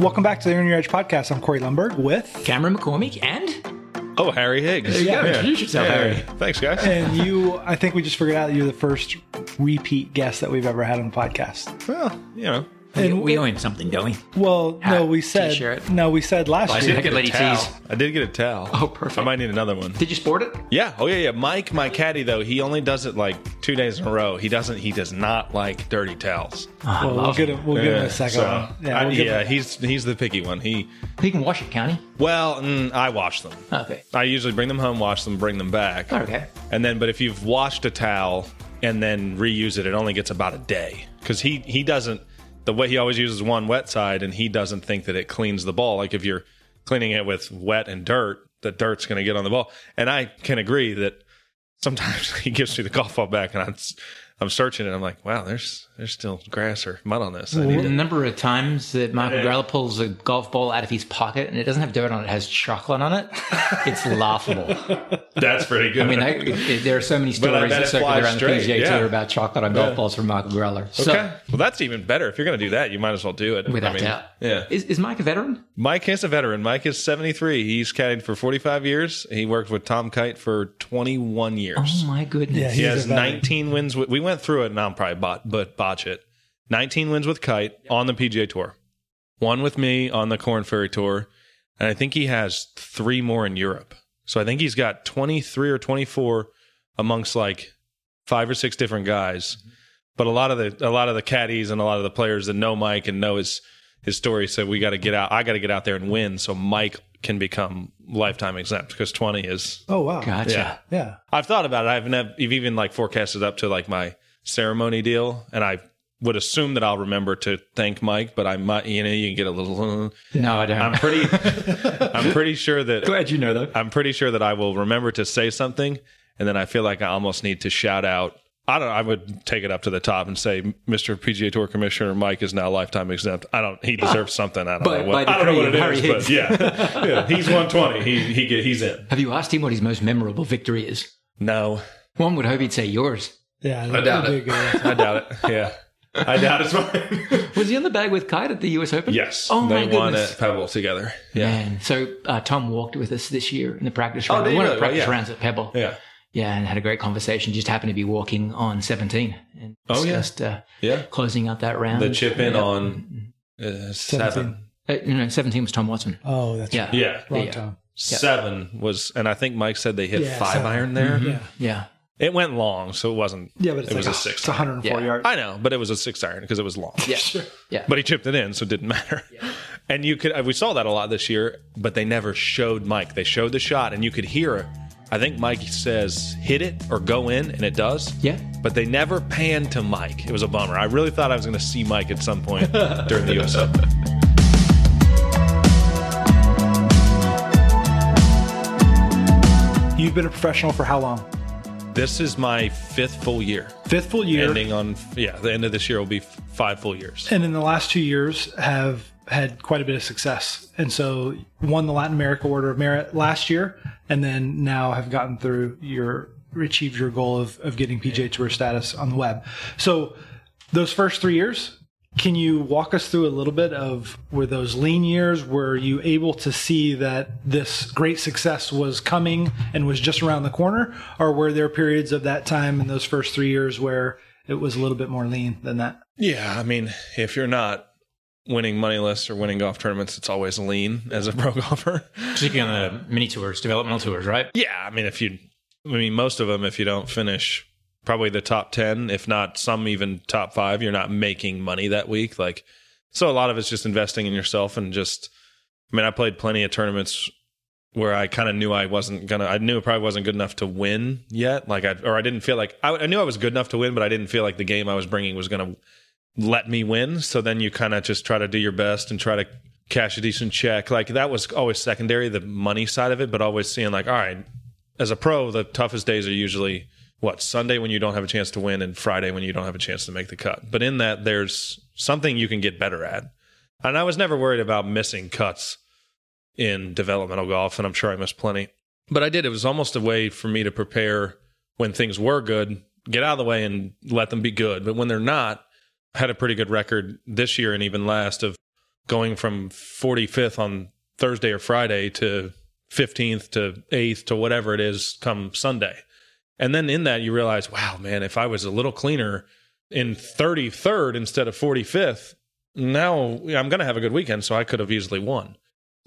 Welcome back to the Earn Your Edge podcast. I'm Corey Lundberg with, Cameron McCormick and Oh, Harry Higgs. there you go. Yeah. Introduce yourself, Yeah. Harry. Thanks, guys. and you. I think we just figured out that you're the first repeat guest that we've ever had on the podcast. Well, you know, And we owe him something, don't we? well, no, we said t-shirt. no, we said last I year. did get Lady towel. T's. I did get a towel. Oh, perfect. I might need another one. Did you sport it? Yeah. Oh, yeah, yeah. Mike, my caddy, though, he only does it like two days in a row. He doesn't. He does not like dirty towels. Oh, Well, we'll get him. We'll give him a second so, one. I- we'll give yeah, him- he's he's the picky one. He He can wash it, can he? well, mm, I wash them. Okay. I usually bring them home, wash them, bring them back. Okay. And then, but if you've washed a towel and then reuse it, it only gets about a day because he he doesn't. The way he always uses one wet side, and he doesn't think that it cleans the ball. Like if you're cleaning it with wet and dirt, the dirt's going to get on the ball. And I can agree that sometimes he gives me the golf ball back, and I'm I'm searching it. I'm like, wow, there's there's still grass or mud on this. I need The number of times that Michael Grella pulls a golf ball out of his pocket and it doesn't have dirt on it, it has chocolate on it, it's laughable. That's pretty good. I mean, I, it- there are so many I uh, stories bet that it circle flies around straight, the PGA yeah. Tour about chocolate on golf balls from Michael Greller. So, okay, well that's even better. If you're going to do that, you might as well do it. without I mean, doubt. Yeah. Is, is Mike a veteran? Mike is a veteran. Mike is 73. He's caddied for 45 years. He worked with Tom Kite for 21 years. Oh, my goodness. Yeah, he he's has a veteran. 19 wins. With, we went through it, and I'm probably bot, but botch it. 19 wins with Kite on the PGA Tour. One with me on the Corn Ferry Tour. And I think he has three more in Europe. So I think he's got 23 or 24 amongst like five or six different guys. Mm-hmm. But a lot of the a lot of the caddies and a lot of the players that know Mike and know his his story said we got to get out. I got to get out there and win so Mike can become lifetime exempt because 20 is Oh wow. Gotcha. yeah. Yeah. I've thought about it. I've never, you've even like forecasted up to like my ceremony deal, and I would assume that I'll remember to thank Mike, but I might, you know, you can get a little. uh, No, I don't. I'm pretty, I'm pretty sure that glad you know, though. I'm pretty sure that I will remember to say something, and then I feel like I almost need to shout out. I don't. I would take it up to the top and say, "Mr. PGA Tour Commissioner Mike is now lifetime exempt." I don't. He deserves something. I don't By- know what. I don't know what it is, but yeah, yeah, he's 120. He he he's in. Have you asked him what his most memorable victory is? No, One would hope he'd say yours. Yeah. I doubt it. be a good answer. I doubt it. Yeah, I doubt it's mine. Was he in the bag with Kite at the US Open? yes, Oh, they my won goodness. at Pebble together. Yeah, Man, so uh, Tom walked with us this year in the practice Oh, round. did he One of the practice Yeah. rounds at Pebble. yeah, Yeah, and had a great conversation. Just happened to be walking on 17 and Oh, yeah. uh, yeah. closing out that round. The chip in Yeah. on uh, seven. Uh, no, 17 was Tom Watson. Oh, that's Yeah. Yeah, Wrong Yeah. time. seven was, and I think Mike said they hit Yeah, five seven. iron there. Yeah. Yeah. It went long, so it wasn't. Yeah, but it's it like was a a, six. It's 104 Yeah. yards. I know, but it was a six iron because it was long. Yeah. Yeah. But he chipped it in, so it didn't matter. And you could, we saw that a lot this year, but they never showed Mike. They showed the shot, and you could hear it. I think Mike says hit it or go in, and it does. Yeah. But they never panned to Mike. It was a bummer. I really thought I was going to see Mike at some point during the U.S. Open. You've been a professional for how long? This is my fifth full year. Fifth full year. Ending on, yeah, the end of this year will be five full years. and in the last two years have had quite a bit of success and so won the latin america order of merit last year and then now have gotten through your achieved your goal of, of getting PGA Tour status on the web so those first three years can you walk us through a little bit of were those lean years were you able to see that this great success was coming and was just around the corner or were there periods of that time in those first three years where it was a little bit more lean than that Yeah, I mean, if you're not winning money lists or winning golf tournaments, it's always lean as a pro golfer. Particularly on the mini tours, developmental tours, right? Yeah, I mean, if you, I mean, most of them, if you don't finish probably the top 10, if not some even top five, you're not making money that week. Like, so a lot of it's just investing in yourself and just, I mean, I played plenty of tournaments where I kind of knew I wasn't gonna, I knew it probably wasn't good enough to win yet. Like, I, or I didn't feel like, I, I knew I was good enough to win, but I didn't feel like the game I was bringing was gonna let me win. So then you kind of just try to do your best and try to cash a decent check. Like that was always secondary, the money side of it, but always seeing like, all right, as a pro, the toughest days are usually what Sunday when you don't have a chance to win and Friday when you don't have a chance to make the cut. But in that, there's something you can get better at. And I was never worried about missing cuts in developmental golf, and I'm sure I missed plenty. But I did. It was almost a way for me to prepare when things were good, get out of the way and let them be good. But when they're not, I had a pretty good record this year and even last of going from 45th on Thursday or Friday to 15th to 8th to whatever it is come Sunday. And then in that, you realize, wow, man, if I was a little cleaner in 33rd instead of 45th, now I'm going to have a good weekend. So I could have easily won.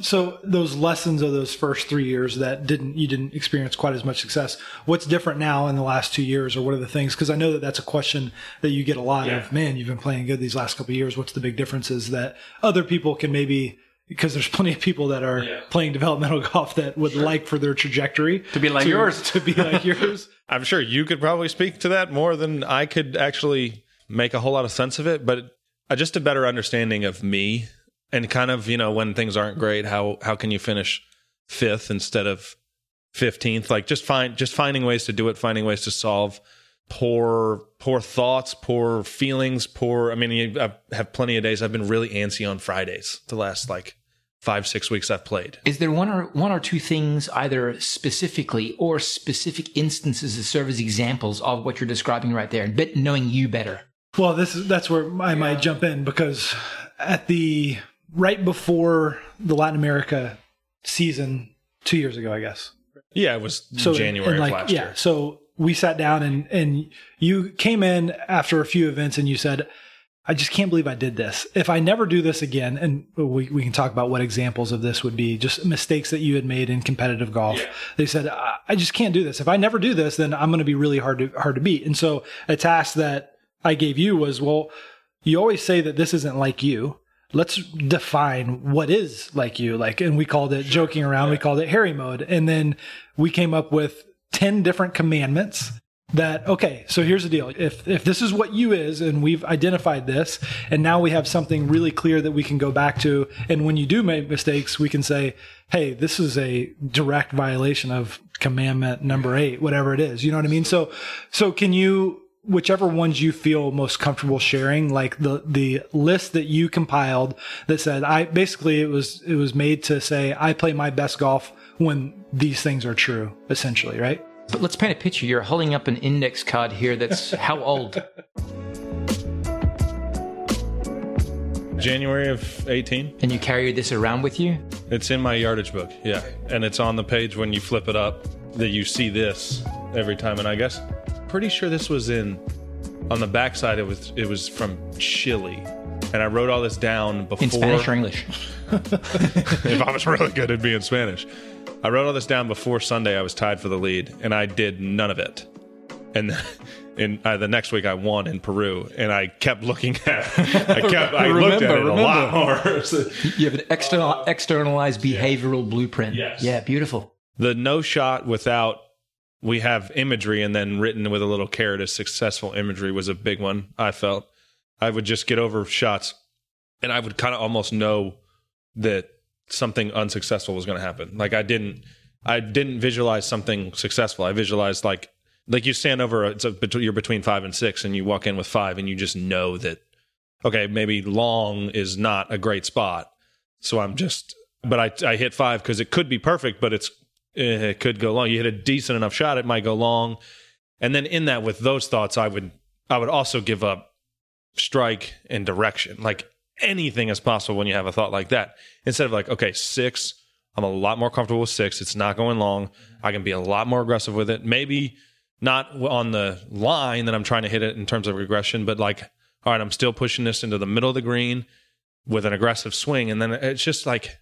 So those lessons of those first three years that didn't you didn't experience quite as much success. What's different now in the last two years, or what are the things? Because I know that that's a question that you get a lot Yeah. of. Man, you've been playing good these last couple of years. What's the big differences that other people can maybe? Because there's plenty of people that are Yeah. playing developmental golf that would like for their trajectory To be like yours. to be like yours. I'm sure you could probably speak to that more than I could actually make a whole lot of sense of it, but uh, just a better understanding of me and kind of, you know, when things aren't great, how how can you finish fifth instead of 15th? Like just find just finding ways to do it, finding ways to solve poor poor thoughts, poor feelings, poor I mean, I have plenty of days I've been really antsy on Fridays the last like 5 6 weeks I've played. Is there one or one or two things, either specifically or specific instances, that serve as examples of what you're describing right there, but knowing you better? Well, this is that's where I might jump in because at the right before the Latin America season two years ago, I guess. Yeah, it was So January and like, of last yeah, year. so we sat down and and you came in after a few events and you said, "I just can't believe I did this. If I never do this again." And we we can talk about what examples of this would be, just mistakes that you had made in competitive golf. Yeah. They said, I, "I just can't do this. If I never do this, then I'm going to be really hard to hard to beat." And so a task that I gave you was, well, you always say that this isn't like you. Let's define what is like you. Like, and we called it joking around, we called it Harry mode. And then we came up with 10 different commandments that, okay, so here's the deal. If, if this is what you is, and we've identified this, and now we have something really clear that we can go back to. And when you do make mistakes, we can say, Hey, this is a direct violation of commandment number eight, whatever it is. You know what I mean? So, so can you, whichever ones you feel most comfortable sharing, like the the list that you compiled that said I basically it was it was made to say I play my best golf when these things are true, essentially, right? But let's paint a picture. You're holding up an index card here that's how old? January of 18. And you carry this around with you? It's in my yardage book, yeah. And it's on the page when you flip it up that you see this every time. And I guess pretty sure this was in on the backside it was it was from Chile. And I wrote all this down before In Spanish or English? if I was really good at being Spanish. I wrote all this down before Sunday I was tied for the lead and I did none of it. And in uh, the next week I won in Peru and I kept looking at I kept I looked at it Remember, a lot more. So- You have an external, externalized behavioral blueprint. Yes. Yeah, beautiful. the no shot without we have imagery and then written with a little caret as successful imagery was a big one i felt i would just get over shots and i would kind of almost know that something unsuccessful was going to happen. Like i didn't i didn't visualize something successful. I visualized like like you stand over it's a, you're between five and six and you walk in with five and you just know that okay maybe long is not a great spot. So i'm just but i i hit five because it could be perfect but it's eh, it could go long. You hit a decent enough shot it might go long. And then in that with those thoughts i would i would also give up strike and direction. Like anything is possible when you have a thought like that. Instead of like okay six i'm a lot more comfortable with six. It's not going long. I can be a lot more aggressive with it. Maybe not on the line that i'm trying to hit it in terms of regression but like all right i'm still pushing this into the middle of the green with an aggressive swing. And then it's just like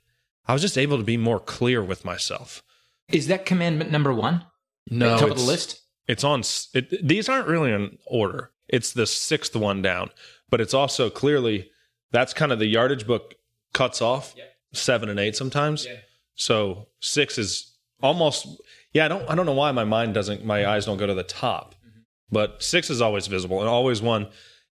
i was just able to be more clear with myself. Is that commandment number one? no Top of the it's- list? it's on it, these aren't really in order. It's the sixth one down but it's also clearly that's kind of the yardage book cuts off seven and eight sometimes. So six is almost yeah i don't i don't know why my mind doesn't my eyes don't go to the top. Mm-hmm. But six is always visible and always one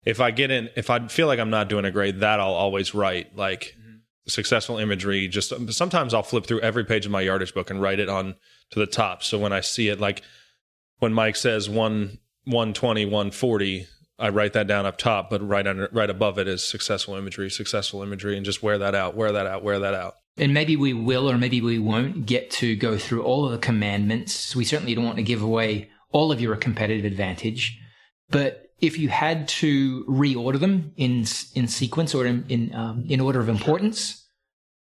if i get in if i feel like i'm not doing a great that i'll always write like mm-hmm. successful imagery just sometimes i'll flip through every page of my yardage book and write it on to the top. So when i see it like when Mike says one 120, 140, I write that down up top, but right under right above it is successful imagery, successful imagery, and just wear that out, wear that out, wear that out. And maybe we will or maybe we won't get to go through all of the commandments. We certainly don't want to give away all of your competitive advantage. But if you had to reorder them in in sequence or in in, um, in order of importance,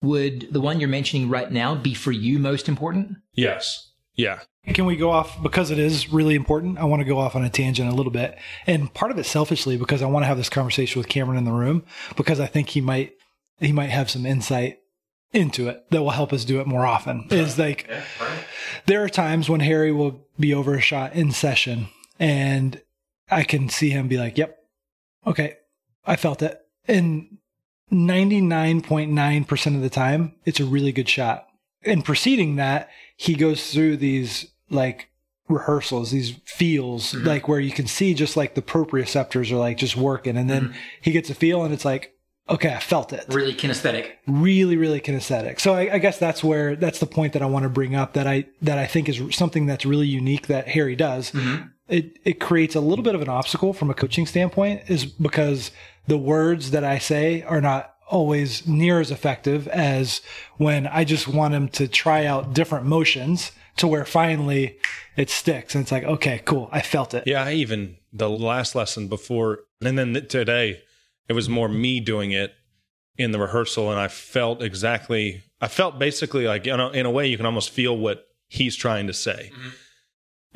would the one you're mentioning right now be for you most important? Yes. Yeah. Can we go off because it is really important? I want to go off on a tangent a little bit. And part of it selfishly because I want to have this conversation with Cameron in the room because I think he might he might have some insight into it that will help us do it more often. Is like there are times when Harry will be over a shot in session and I can see him be like, "Yep. Okay. I felt it." And 99.9% of the time, it's a really good shot. And preceding that, he goes through these like rehearsals, these feels, Mm-hmm. like where you can see just like the proprioceptors are like just working. And then Mm-hmm. he gets a feel and it's like, okay, I felt it. Really kinesthetic. Really, really kinesthetic. So I, I guess that's where, that's the point that I want to bring up that I, that I think is something that's really unique that Harry does. It, it creates a little bit of an obstacle from a coaching standpoint is because the words that I say are not always near as effective as when I just want him to try out different motions to where finally it sticks and it's like, okay, cool. I felt it. Yeah, I even the last lesson before, and then today, it was more me doing it in the rehearsal, and I felt exactly. I felt basically like you know, in a way, you can almost feel what he's trying to say. Mm-hmm.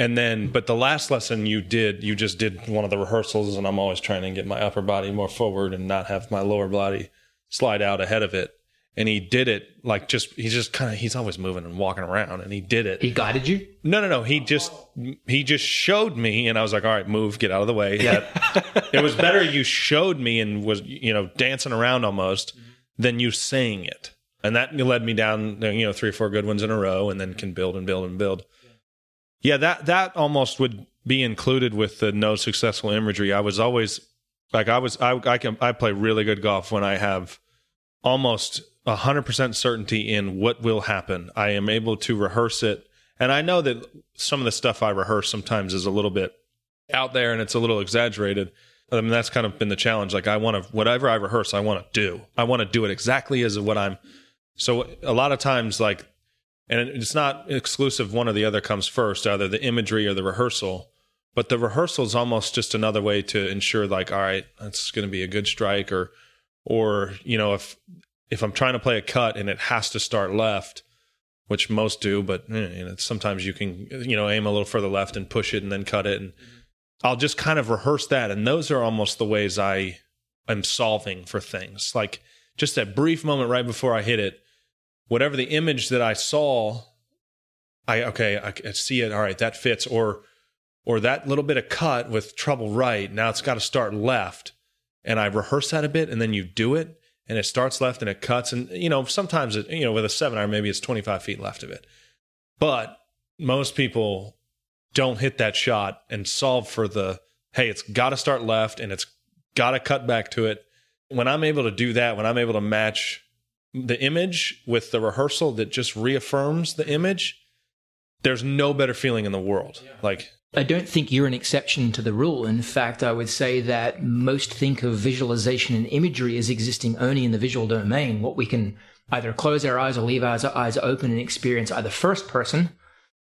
And then, but the last lesson you did, you just did one of the rehearsals, and I'm always trying to get my upper body more forward and not have my lower body slide out ahead of it. And he did it like just, he's just kind of, he's always moving and walking around, and he did it. He guided you. No, no, no. He just he just showed me, and I was like, "All right, move, get out of the way." That- it was better you showed me and was you know dancing around almost than you saying it, and that led me down you know three or four good ones in a row, and then can build and build and build. Yeah, that that almost would be included with the no successful imagery. I was always like I was I I can I play really good golf when I have almost 100% certainty in what will happen. I am able to rehearse it. And I know that some of the stuff I rehearse sometimes is a little bit out there and it's a little exaggerated. I mean, that's kind of been the challenge. Like, I want to, whatever I rehearse, I want to do. I want to do it exactly as what I'm. So, a lot of times, like, and it's not exclusive, one or the other comes first, either the imagery or the rehearsal. But the rehearsal is almost just another way to ensure, like, all right, that's going to be a good strike, or, or you know, if if I'm trying to play a cut and it has to start left, which most do, but eh, you know, sometimes you can you know aim a little further left and push it and then cut it, and I'll just kind of rehearse that, and those are almost the ways I am solving for things. Like just that brief moment right before I hit it, whatever the image that I saw, I okay, I, I see it. All right, that fits, or or that little bit of cut with trouble right. Now it's got to start left, and I rehearse that a bit, and then you do it, and it starts left and it cuts, and you know sometimes it you know with a seven iron maybe it's twenty five feet left of it, but most people don't hit that shot and solve for the hey it's got to start left and it's got to cut back to it. When I'm able to do that, when I'm able to match the image with the rehearsal that just reaffirms the image, there's no better feeling in the world. Like I don't think you're an exception to the rule. In fact, I would say that most think of visualization and imagery as existing only in the visual domain. What we can either close our eyes or leave our eyes open and experience either first person,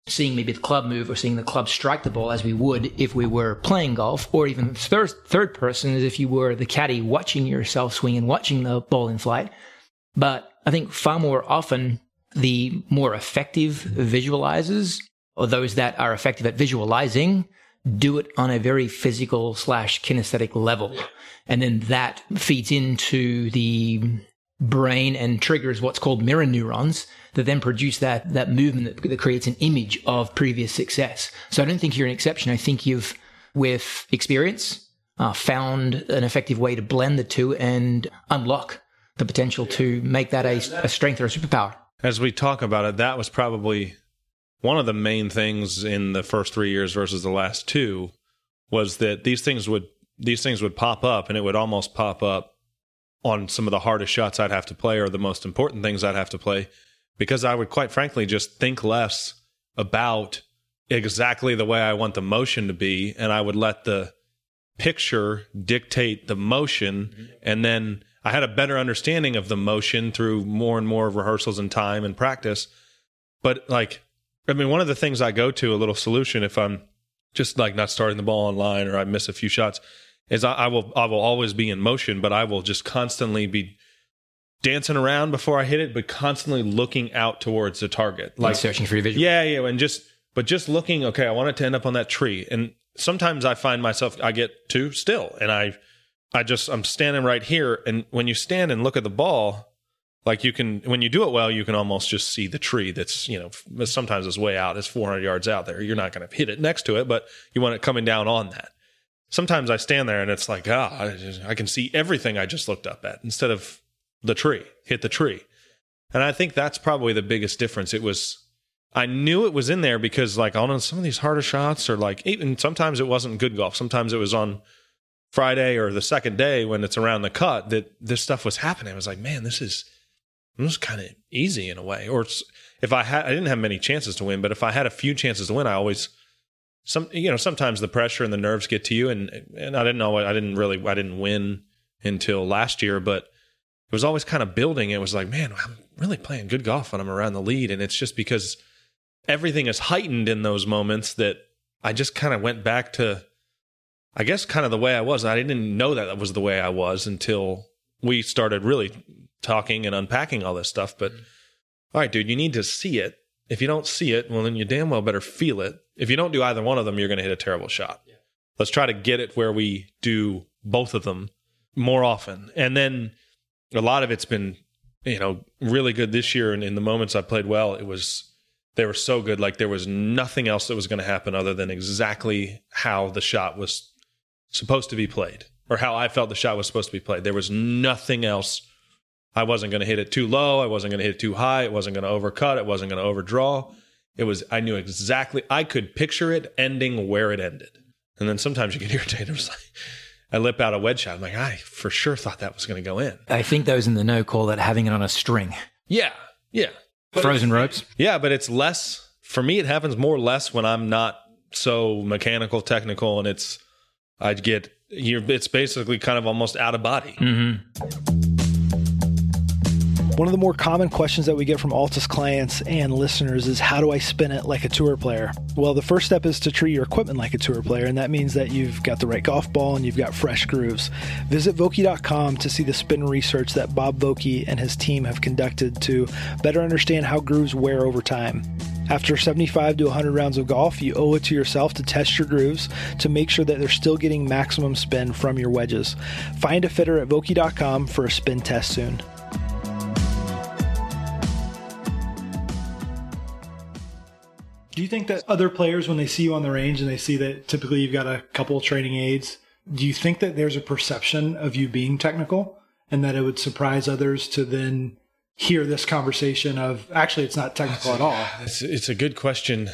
seeing maybe the club move or seeing the club strike the ball as we would if we were playing golf, or even third, third person as if you were the caddy watching yourself swing and watching the ball in flight. But I think far more often, the more effective visualizers or those that are effective at visualizing do it on a very physical slash kinesthetic level. And then that feeds into the brain and triggers what's called mirror neurons that then produce that, that movement that, that creates an image of previous success. So I don't think you're an exception. I think you've, with experience, uh, found an effective way to blend the two and unlock the potential to make that a, a strength or a superpower. as we talk about it, that was probably one of the main things in the first three years versus the last two was that these things would these things would pop up and it would almost pop up on some of the hardest shots I'd have to play or the most important things I'd have to play because I would quite frankly just think less about exactly the way I want the motion to be and I would let the picture dictate the motion. Mm-hmm. And then I had a better understanding of the motion through more and more rehearsals and time and practice. But like I mean one of the things I go to a little solution if I'm just like not starting the ball on line or I miss a few shots, is I, I will I will always be in motion, but I will just constantly be dancing around before I hit it, but constantly looking out towards the target, Like like searching for your visual. yeah, yeah, and just but just looking. Okay, I want it to end up on that tree, and sometimes I find myself I get too still, and I, I just I'm standing right here, and when you stand and look at the ball, like you can when you do it well, you can almost just see the tree that's you know sometimes it's way out, it's 400 yards out there. You're not going to hit it next to it, but you want it coming down on that. Sometimes I stand there and it's like ah, I, I can see everything I just looked up at instead of the tree, hit the tree. And I think that's probably the biggest difference. It was I knew it was in there because like on some of these harder shots or like even sometimes it wasn't good golf. Sometimes it was on Friday or the second day when it's around the cut that this stuff was happening. I was like, man, this is this is kind of easy in a way. Or if I had I didn't have many chances to win, but if I had a few chances to win, I always some you know sometimes the pressure and the nerves get to you and and I didn't know I didn't really I didn't win until last year, but it was always kind of building. It was like, man, I'm really playing good golf when I'm around the lead. And it's just because everything is heightened in those moments that I just kind of went back to, I guess, kind of the way I was. I didn't know that that was the way I was until we started really talking and unpacking all this stuff. But mm-hmm. all right, dude, you need to see it. If you don't see it, well, then you damn well better feel it. If you don't do either one of them, you're going to hit a terrible shot. Let's try to get it where we do both of them more often. And then a lot of it's been, you know, really good this year. And in the moments I played well, it was, they were so good. Like there was nothing else that was going to happen other than exactly how the shot was supposed to be played or how I felt the shot was supposed to be played. There was nothing else. I wasn't going to hit it too low. I wasn't going to hit it too high. It wasn't going to overcut. It wasn't going to overdraw. It was, I knew exactly, I could picture it ending where it ended. And then sometimes you get irritated. It like, I lip out a wedge shot. I'm like, I for sure thought that was going to go in. I think those in the know call that having it on a string. Yeah. Yeah. Frozen ropes. Yeah. But it's less, for me, it happens more or less when I'm not so mechanical, technical, and it's, I'd get, you're, it's basically kind of almost out of body. Mm-hmm. One of the more common questions that we get from Altus clients and listeners is how do I spin it like a tour player? Well, the first step is to treat your equipment like a tour player, and that means that you've got the right golf ball and you've got fresh grooves. Visit Vokey.com to see the spin research that Bob Vokey and his team have conducted to better understand how grooves wear over time. After 75 to 100 rounds of golf, you owe it to yourself to test your grooves to make sure that they're still getting maximum spin from your wedges. Find a fitter at Vokey.com for a spin test soon. You think that other players, when they see you on the range and they see that typically you've got a couple training aids, do you think that there's a perception of you being technical and that it would surprise others to then hear this conversation of actually it's not technical at all? It's, it's a good question.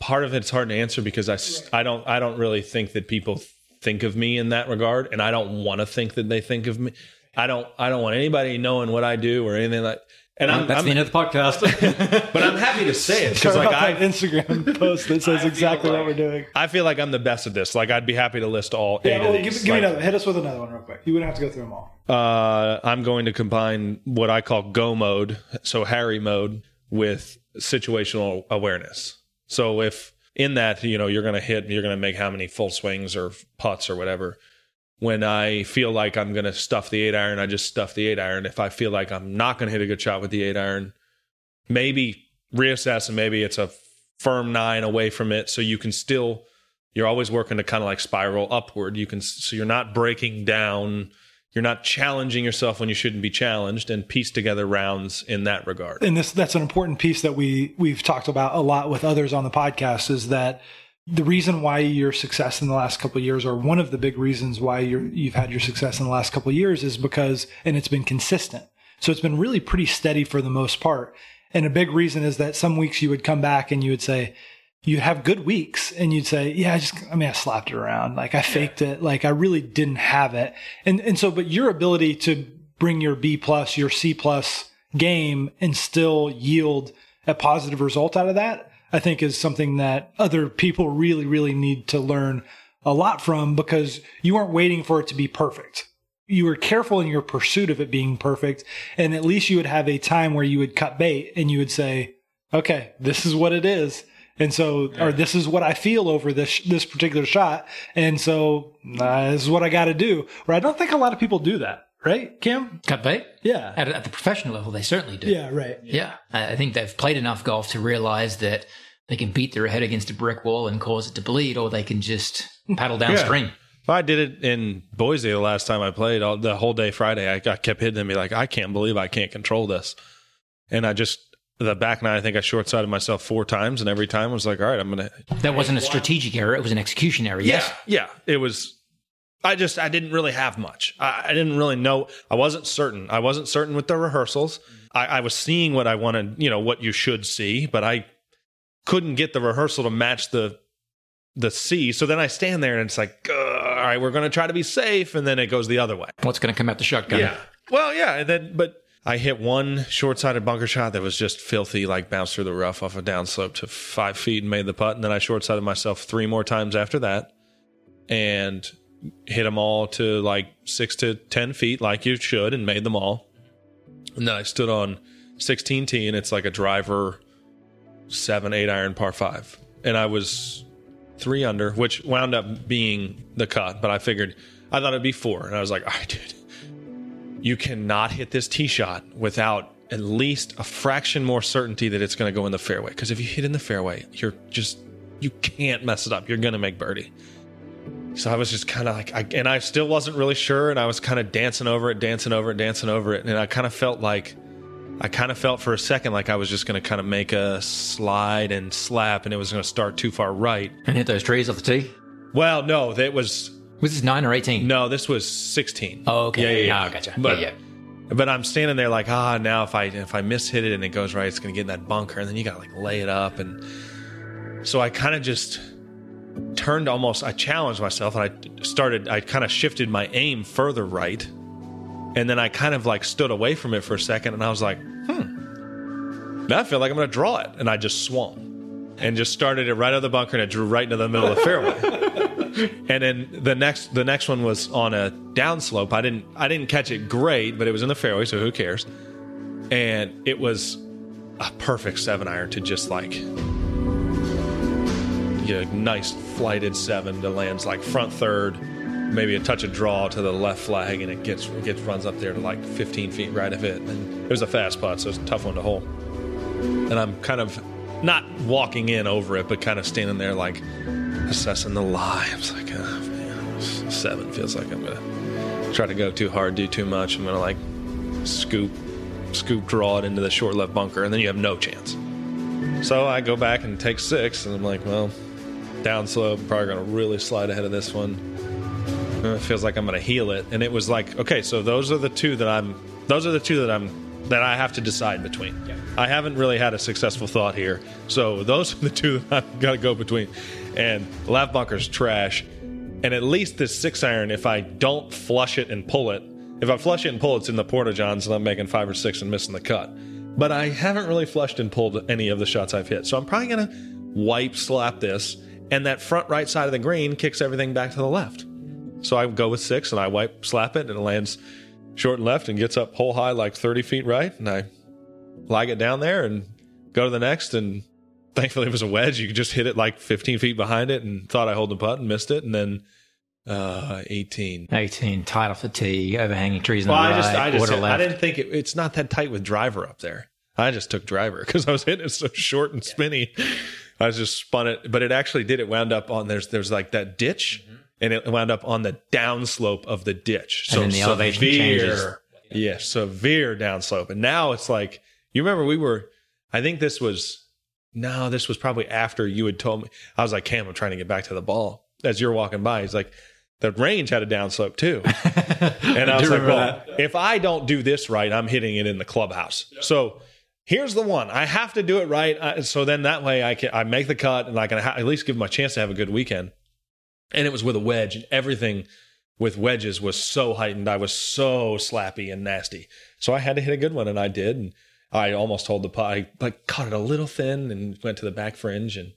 Part of it's hard to answer because I, I don't I don't really think that people think of me in that regard, and I don't want to think that they think of me. I don't I don't want anybody knowing what I do or anything like. And I'm, That's I'm the end of the podcast. but I'm happy to say it because like I that Instagram post that says I feel exactly what we're doing. I feel like I'm the best at this. Like I'd be happy to list all eight Yeah, well, of give, these. give me Like, another. Hit us with another one real quick. You wouldn't have to go through them all. uh, I'm going to combine what I call go mode, so Harry mode, with situational awareness. So if in that, you know, you're going to hit, you're going to make how many full swings or putts or whatever. When I feel like I'm going to stuff the eight iron, I just stuff the eight iron. If I feel like I'm not going to hit a good shot with the eight iron, maybe reassess and maybe it's a firm nine away from it. So you can still, you're always working to kind of like spiral upward. You can, so you're not breaking down, you're not challenging yourself when you shouldn't be challenged and piece together rounds in that regard. and this that's an important piece that we we've talked about a lot with others on the podcast is that the reason why your success in the last couple of years or one of the big reasons why you're, you've had your success in the last couple of years is because and it's been consistent so it's been really pretty steady for the most part and a big reason is that some weeks you would come back and you would say you'd have good weeks and you'd say, yeah, I just, I mean, I slapped it around. Like I faked it. Like I really didn't have it. And, and so, but your ability to bring your B plus, your C plus game and still yield a positive result out of that, I think is something that other people really, really need to learn a lot from because you weren't waiting for it to be perfect. You were careful in your pursuit of it being perfect. And at least you would have a time where you would cut bait and you would say, okay, this is what it is. And so, or this is what I feel over this this particular shot, and so uh, this is what I got to do. Where I don't think a lot of people do that, right, Cam? Cut bait? Yeah, At, at the professional level, they certainly do. yeah, right. Yeah. I I think they've played enough golf to realize that they can beat their head against a brick wall and cause it to bleed, or they can just paddle downstream. I did it in Boise the last time I played. All, the whole day Friday, I, I kept hitting and be like, I can't believe I can't control this. And I just, the back nine, I think I short sighted myself four times. And every time I was like, all right, I'm going to. That wasn't a strategic error, it was an execution error. Yes. Yeah. It was, I just, I didn't really have much. I, I didn't really know. I wasn't certain. I wasn't certain with the rehearsals. I, I was seeing what I wanted, you know, what you should see, but I couldn't get the rehearsal to match the the C. So then I stand there and it's like, all right, we're going to try to be safe, and then it goes the other way. What's going to come out the shotgun? Yeah. Well, yeah, and then but I hit one short-sided bunker shot that was just filthy, like bounced through the rough off a downslope to five feet and made the putt. And then I short-sided myself three more times after that, and hit them all to like six to ten feet, like you should, and made them all. And then I stood on 16T, and it's like a driver seven, eight iron par five, and I was three under, which wound up being the cut. But I figured I thought it'd be four, and I was like, all right, dude you cannot hit this tee shot without at least a fraction more certainty that it's going to go in the fairway. Because if you hit in the fairway, you're just you can't mess it up. You're going to make birdie. So I was just kind of like, I, and I still wasn't really sure, and I was kind of dancing over it, dancing over it, dancing over it, and I kind of felt like, I kind of felt for a second like I was just going to kind of make a slide and slap, and it was going to start too far right. And hit those trees off the tee? Well, no, that was Was this 9 or 18? no, this was 16. Oh, okay. Yeah, yeah, yeah. Ah, gotcha. But- yeah, yeah. But I'm standing there like, ah, now if I if I miss hit it and it goes right, it's gonna get in that bunker, and then you gotta like lay it up, and so I kind of just turned almost. I challenged myself, and I started. I kind of shifted my aim further right, and then I kind of like stood away from it for a second, and I was like, hmm, now I feel like I'm gonna draw it, and I just swung and just started it right out of the bunker, and it drew right into the middle of the fairway. And then the next the next one was on a downslope. I didn't I didn't catch it great, but it was in the fairway, so who cares? And it was a perfect seven iron to just like get a nice flighted seven that lands like front third, maybe a touch of draw to the left flag, and it gets gets runs up there to like 15 feet right of it. And it was a fast putt, so it's a tough one to hole. And I'm kind of not walking in over it, but kind of standing there like assessing the lie. I like, oh, man, seven feels like I'm gonna try to go too hard, do too much. I'm gonna like scoop, scoop, draw it into the short left bunker, and then you have no chance. So I go back and take six, and I'm like, well, downslope, probably gonna really slide ahead of this one. Uh, It feels like I'm gonna heel it, and it was like, okay, so those are the two that I'm. Those are the two that I'm that I have to decide between. I haven't really had a successful thought here, so those are the two that I've got to go between. And left bunker's trash, and at least this six iron, if I don't flush it and pull it, if I flush it and pull it, it's in the porta johns, and I'm making five or six and missing the cut. But I haven't really flushed and pulled any of the shots I've hit, so I'm probably gonna wipe slap this, and that front right side of the green kicks everything back to the left. So I go with six and I wipe slap it and it lands short and left and gets up hole high like 30 feet right. And I lag it down there and go to the next. And thankfully it was a wedge. You could just hit it like 15 feet behind it and thought I holed the putt and missed it. And then uh, 18. 18, tight off the tee, overhanging trees on Well, the I right, just, I just, water I didn't think it, it's not that tight with driver up there. I just took driver because I was hitting it so short and spinny. I was just spun it, but it actually did. It wound up on there's there's like that ditch, and it wound up on the downslope of the ditch. Mm-hmm. And the elevation changes. Yeah, severe downslope. And now it's like you remember we were. I think this was no, this was probably after you had told me. I was like, Cam, I'm trying to get back to the ball. As you're walking by, he's like, the range had a downslope too. And I, was like, well, if I don't do this right, I'm hitting it in the clubhouse. So here's the one. I have to do it right. So then that way I can I make the cut and I can ha- at least give them a chance to have a good weekend. And it was with a wedge, and everything with wedges was so heightened. I was so slappy and nasty. So I had to hit a good one, and I did. And I almost holed the putt. I like caught it a little thin and went to the back fringe and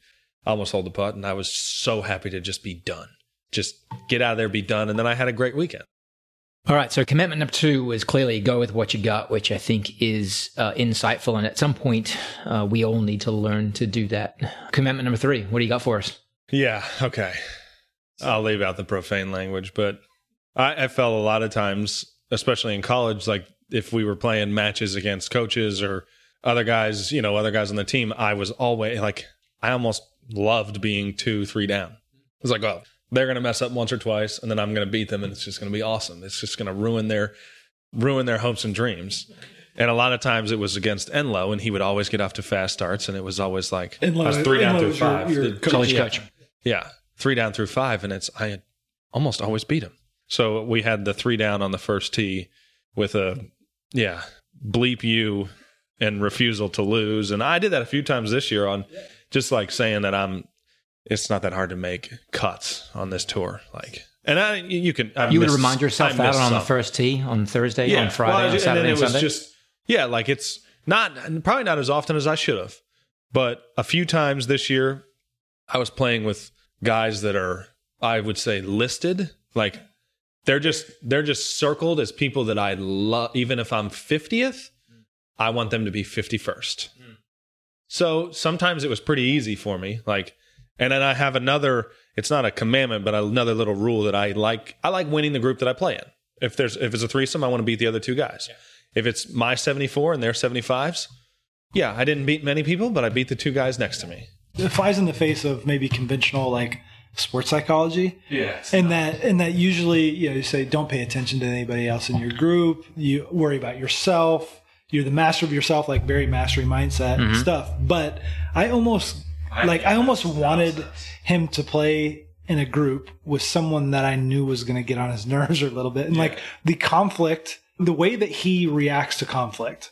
almost holed the putt. And I was so happy to just be done. Just get out of there, be done. And then I had a great weekend. All right. So commitment number two was clearly go with what you got, which I think is uh, insightful. And at some point, uh, we all need to learn to do that. Commitment number three. What do you got for us? Yeah. Okay. I'll leave out the profane language, but I, I felt a lot of times, especially in college, like if we were playing matches against coaches or other guys, you know, other guys on the team, I was always like, I almost loved being two, three down. It was like, oh, they're going to mess up once or twice, and then I'm going to beat them, and it's just going to be awesome. It's just going to ruin their ruin their hopes and dreams. And a lot of times it was against Enloe, and he would always get off to fast starts, and it was always like Enlo- I was three down Enloe through was your- five. your The- coach. College yeah. coach. Yeah, three down through five, and it's I almost always beat him. So we had the three down on the first tee with a yeah bleep you and refusal to lose, and I did that a few times this year on just like saying that I'm. It's not that hard to make cuts on this tour, like, and I you can I You would remind yourself I that on the first tee on Thursday, on Friday, Well, on and Saturday, then and it was Sunday. just yeah, like it's not probably not as often as I should have, but a few times this year, I was playing with guys that are I would say listed like they're just they're just circled as people that I love. Even if I'm fiftieth, I want them to be fifty first. Hmm. So sometimes it was pretty easy for me, like, and then I have another. It's not a commandment, but another little rule that I like. I like winning the group that I play in. If there's if it's a threesome, I want to beat the other two guys. If it's my 74 and their 75s, yeah, I didn't beat many people, but I beat the two guys next to me. It flies in the face of maybe conventional like sports psychology. Yeah. and that and that usually you know you say don't pay attention to anybody else in your group you worry about yourself you're the master of yourself like very mastery mindset mm-hmm. stuff but i almost like i almost wanted him to play in a group with someone that i knew was going to get on his nerves a little bit and like the conflict the way that he reacts to conflict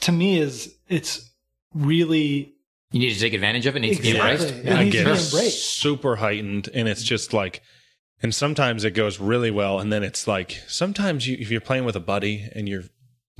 to me is it's really You need to take advantage of it. It needs to be Exactly. embraced. It Yeah, needs to get be embraced. super heightened and it's just like and sometimes it goes really well and then it's like sometimes you if you're playing with a buddy and you're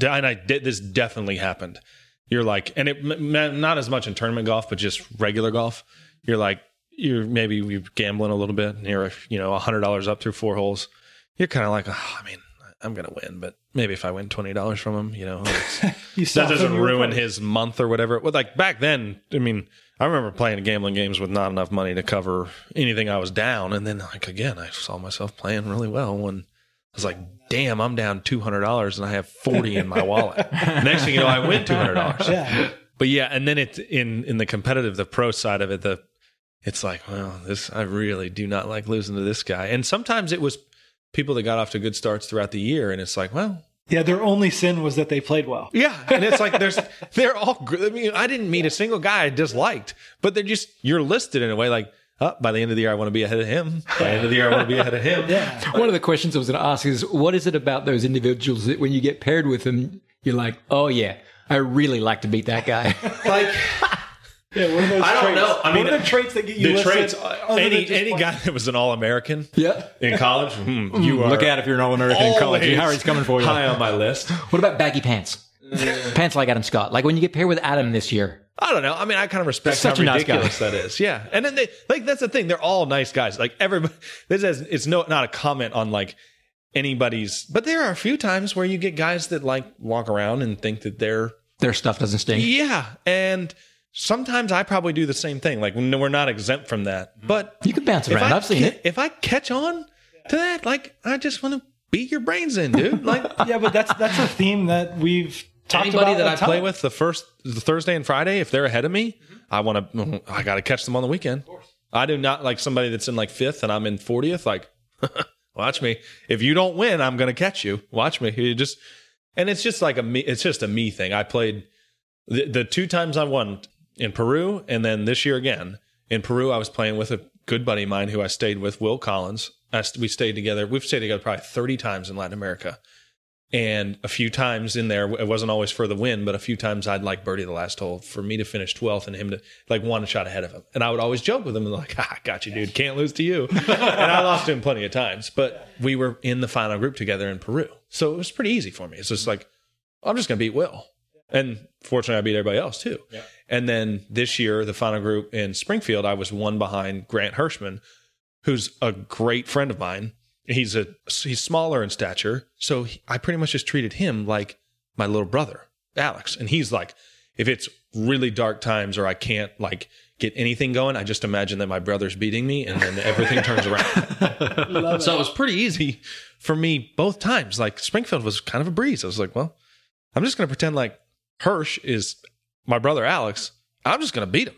and I did this definitely happened you're like and it not as much in tournament golf but just regular golf. You're like you're maybe you're gambling a little bit and you're you know a hundred dollars up through four holes. You're kind of like oh, I mean I'm gonna win but maybe if I win twenty dollars from him you know you that doesn't ruin his month or whatever. Well, like back then, I mean, I remember playing gambling games with not enough money to cover anything I was down, and then like again, I saw myself playing really well when I was like, "Damn, I'm down two hundred dollars and I have forty in my wallet." Next thing you know, I win two hundred dollars. yeah But yeah, and then it's in in the competitive, the pro side of it, the it's like, well, this I really do not like losing to this guy. And sometimes it was people that got off to good starts throughout the year, and it's like, well, yeah their only sin was that they played well yeah, and it's like there's they're all. gr- I mean, I didn't meet a single guy I disliked, but they're just you're listed in a way like, oh, by the end of the year I want to be ahead of him. By the end of the year I want to be ahead of him. yeah One of the questions I was going to ask is, what is it about those individuals that when you get paired with them, you're like, oh yeah, I really like to beat that guy. Like Yeah, what are those I don't traits? know. I mean, what are the traits that get you the traits. Any any one- guy that was an All American yeah. in college, hmm, you are Look out if you're an All-American in college. always Harry's coming for you. High on my list. What about baggy pants? pants like Adam Scott. Like when you get paired with Adam this year. I don't know. I mean, I kind of respect Such how a nice guy. ridiculous that is. Yeah, and then they like that's the thing. They're all nice guys. Like everybody. This is it's no not a comment on like anybody's, but there are a few times where you get guys that like walk around and think that they're Their stuff doesn't stink. yeah, and sometimes I probably do the same thing. Like no, we're not exempt from that, mm-hmm. but You can bounce around. I I've seen ca- it. If I catch on to that, like I just want to beat your brains in, dude. Like Yeah, but that's that's a theme that we've talked anybody that I ton. play with the first the Thursday and Friday, if they're ahead of me, mm-hmm. I want to. Mm, I got to catch them on the weekend. I do not like somebody that's in like fifth and I'm in fortieth. Like, watch me. If you don't win, I'm going to catch you. Watch me. You just and it's just like a me. It's just a me thing. I played the, the two times I won in Peru, and then this year again in Peru. I was playing with a good buddy of mine who I stayed with, Will Collins. I, st- we stayed together. We've stayed together probably 30 times in Latin America and a few times in there it wasn't always for the win but a few times i'd like birdie the last hole for me to finish 12th and him to like one shot ahead of him. And i would always joke with him and like ah, got you dude. Can't lose to you. And i lost to him plenty of times but we were in the final group together in peru. So it was pretty easy for me. It's just like i'm just gonna beat will. And fortunately i beat everybody else too. And then this year the final group in springfield i was one behind grant hirschman who's a great friend of mine he's a he's smaller in stature, so he, I pretty much just treated him like my little brother, Alex. And he's like, if it's really dark times or I can't like get anything going, I just imagine that my brother's beating me, and then everything turns around. so it was pretty easy for me both times. Like Springfield was kind of a breeze. I was like, well, I'm just going to pretend like Hirsch is my brother Alex. I'm just going to beat him.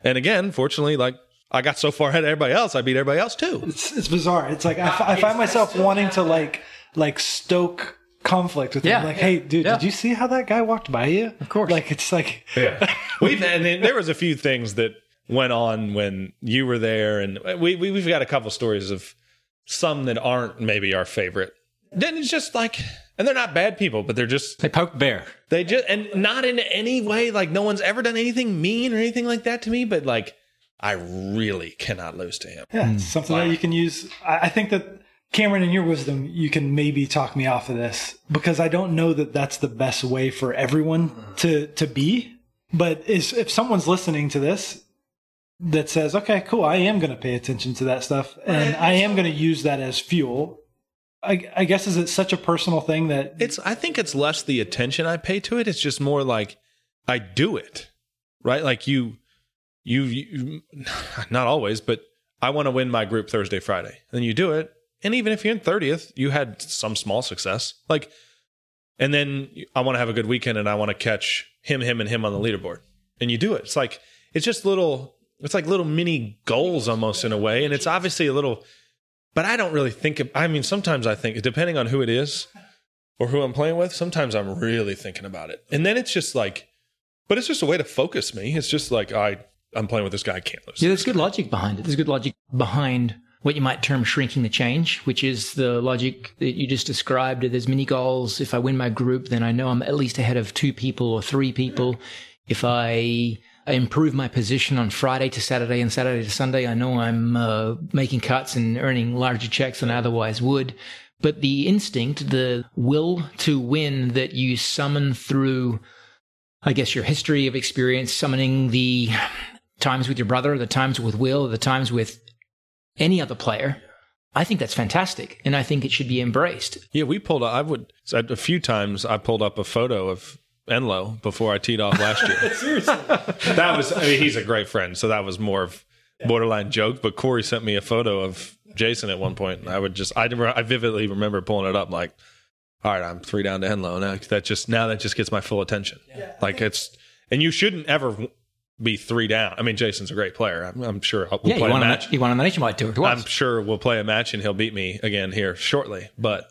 And again, fortunately, like I got so far ahead of everybody else, I beat everybody else too. It's, it's bizarre. It's like I, f- I find myself wanting to like like stoke conflict with Yeah. him. Like, hey, dude, Yeah. did you see how that guy walked by you? Of course. Like, it's like Yeah, we've and then there was a few things that went on when you were there, and we, we we've got a couple stories of some that aren't maybe our favorite. Then it's just like, and they're not bad people, but they're just They poke bear. they just and not in any way like no one's ever done anything mean or anything like that to me, but like I really cannot lose to him. yeah, it's something that you can use. I, I think that Cameron, in your wisdom, you can maybe talk me off of this because I don't know that that's the best way for everyone to to be. But is if someone's listening to this that says, okay, cool, I am going to pay attention to that stuff and I am going to use that as fuel. I, I guess is it such a personal thing that It's I think it's less the attention I pay to it. It's just more like I do it. Right? Like you you, you not always, but I want to win my group Thursday, Friday. Then you do it. And even if you're in 30th, you had some small success. Like and then I want to have a good weekend and I want to catch him, him, and him on the leaderboard. And you do it. It's like it's just little it's like little mini goals almost in a way. And it's obviously a little but I don't really think of, I mean, sometimes I think, depending on who it is or who I'm playing with, sometimes I'm really thinking about it. And then it's just like, but it's just a way to focus me. It's just like, I, I'm playing with this guy, I can't lose. Yeah, there's good logic behind it. There's good logic behind what you might term shrinking the change, which is the logic that you just described. There's mini goals. If I win my group, then I know I'm at least ahead of two people or three people. If I improve my position on Friday to Saturday and Saturday to Sunday, I know I'm uh, making cuts and earning larger checks than I otherwise would. But the instinct, the will to win that you summon through, I guess, your history of experience, summoning the times with your brother, the times with Will, the times with any other player. I think that's fantastic, and I think it should be embraced. Yeah, we pulled up, I would, a few times I pulled up a photo of Enloe before I teed off last year. seriously that was, I mean, he's a great friend. So that was more of borderline joke. But Corey sent me a photo of Jason at one point, and I would just, I, I vividly remember pulling it up like, all right, I'm three down to Enloe. Now that just, now that just gets my full attention. Like it's, and you shouldn't ever be three down. I mean, Jason's a great player. I'm, I'm sure we'll yeah, play a match. on, you won on the nationwide tour twice. I'm sure we'll play a match and he'll beat me again here shortly. But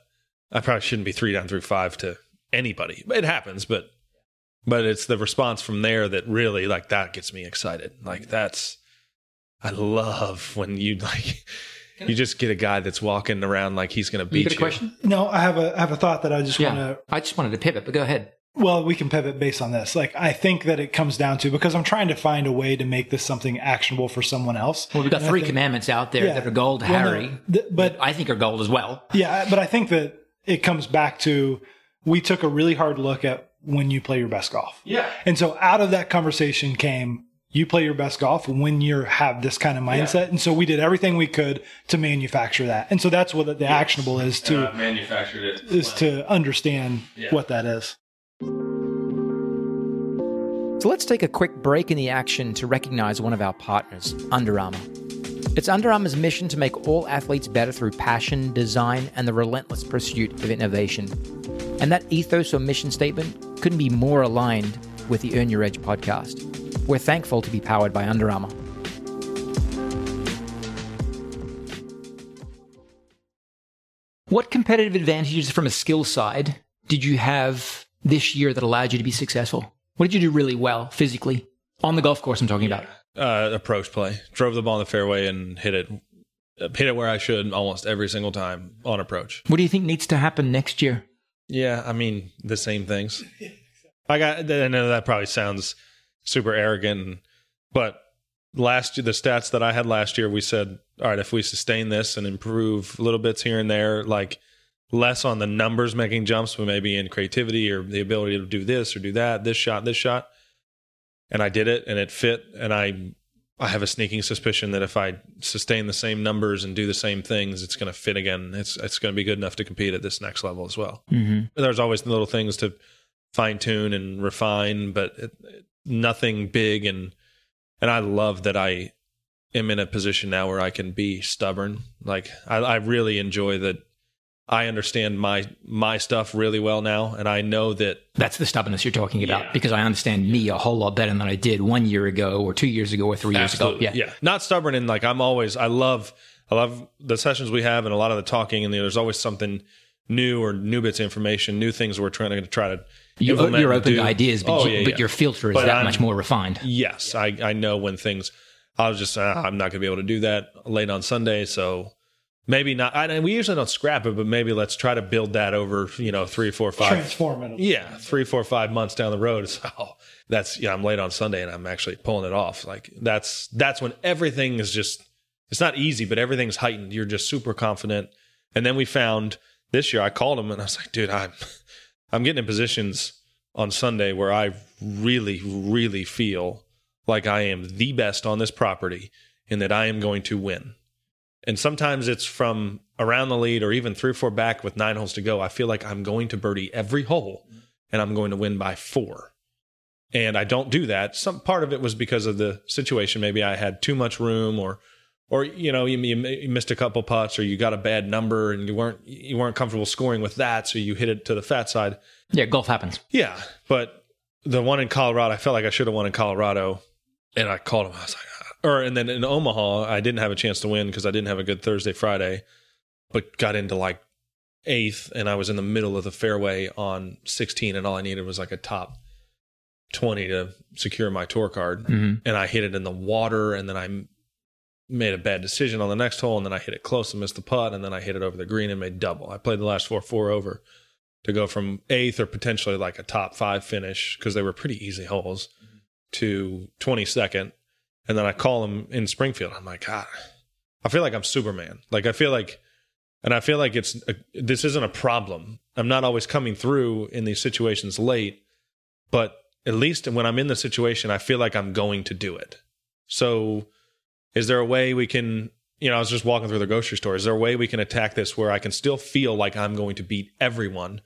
I probably shouldn't be three down through five to anybody. It happens, but but it's the response from there that really like that gets me excited. Like that's I love when you like you just get a guy that's walking around like he's going to beat you you. got a question? no, I have a I have a thought that I just want to I just wanted to pivot, but go ahead. Well, we can pivot based on this. Like, I think that it comes down to because I'm trying to find a way to make this something actionable for someone else. Well, we've got And three think- commandments out there Yeah. that are gold, Well, no, Harry. th- but I think are gold as well. yeah, but I think that it comes back to we took a really hard look at when you play your best golf. Yeah. And so out of that conversation came you play your best golf when you have this kind of mindset. And so we did everything we could to manufacture that. And so that's what the actionable is to manufactured it. is to understand what that is. So let's take a quick break in the action to recognize one of our partners, Under Armour. It's Under Armour's mission to make all athletes better through passion, design, and the relentless pursuit of innovation. And that ethos or mission statement couldn't be more aligned with the Earn Your Edge podcast. We're thankful to be powered by Under Armour. What competitive advantages from a skill side did you have this year that allowed you to be successful? What did you do really well physically on the golf course? I'm talking about. Uh, approach play. Drove the ball in the fairway and hit it hit it where I should almost every single time on approach. What do you think needs to happen next year? Yeah, I mean the same things. I got. I know that probably sounds super arrogant, but last year, the stats that I had last year, we said, all right, if we sustain this and improve little bits here and there, like less on the numbers making jumps, but maybe in creativity or the ability to do this or do that, this shot, this shot, and I did it and it fit, and I I have a sneaking suspicion that if I sustain the same numbers and do the same things, it's going to fit again. It's it's going to be good enough to compete at this next level as well. Mm-hmm. There's always little things to fine tune and refine, but it, it, nothing big. And and I love that I am in a position now where I can be stubborn. Like I, I really enjoy that. I understand my my stuff really well now, and I know that That's the stubbornness you're talking about Yeah. because I understand me a whole lot better than I did one year ago or two years ago or three years ago. Yeah. yeah. Not stubborn and like I'm always I love I love the sessions we have and a lot of the talking and there's always something new or new bits of information, new things we're trying to try to You, you're open to ideas, but, Oh, you- yeah, but your filter is But that I'm- much more refined. Yes, I I know when things I was just uh, I'm not going to be able to do that late on Sunday, so maybe not. I, and we usually don't scrap it, but maybe let's try to build that over you know three, four, five Transform it. yeah, three, four, five months down the road, it's oh, that's yeah, I'm late on Sunday and I'm actually pulling it off. Like that's that's when everything is just it's not easy, but everything's heightened. You're just super confident. And then we found this year, I called him and I was like, dude, I'm I'm getting in positions on Sunday where I really, really feel like I am the best on this property and that I am going to win. And sometimes it's from around the lead or even three or four back with nine holes to go. I feel like I'm going to birdie every hole and I'm going to win by four. And I don't do that. Some part of it was because of the situation. Maybe I had too much room or or you know you, you missed a couple putts or you got a bad number and you weren't you weren't comfortable scoring with that so you hit it to the fat side. Yeah, golf happens. Yeah, but the one in Colorado, I felt like I should have won in Colorado, and I called him. I was like. Or and then in Omaha, I didn't have a chance to win because I didn't have a good Thursday, Friday, but got into like eighth, and I was in the middle of the fairway on 16, and all I needed was like a top 20 to secure my tour card, hmm and I hit it in the water, and then I made a bad decision on the next hole, and then I hit it close and missed the putt, and then I hit it over the green and made double. I played the last four four over to go from eighth or potentially like a top five finish because they were pretty easy holes to 22nd. And then I call him in Springfield. I'm like, God, I feel like I'm Superman. Like, I feel like, and I feel like it's, a, this isn't a problem. I'm not always coming through in these situations late, but at least when I'm in the situation, I feel like I'm going to do it. So, is there a way we can, you know, I was just walking through the grocery store. Is there a way we can attack this where I can still feel like I'm going to beat everyone,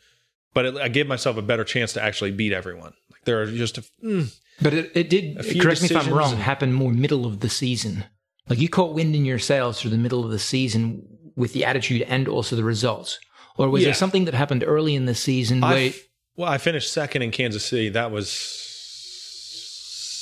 but it, I give myself a better chance to actually beat everyone? Like there are just a, mm, But it, it did, A few correct me if I'm wrong, and- happen more middle of the season. Like you caught wind in your sails through the middle of the season with the attitude and also the results. Or was Yeah. there something that happened early in the season I where f- well, I finished second in Kansas City. That was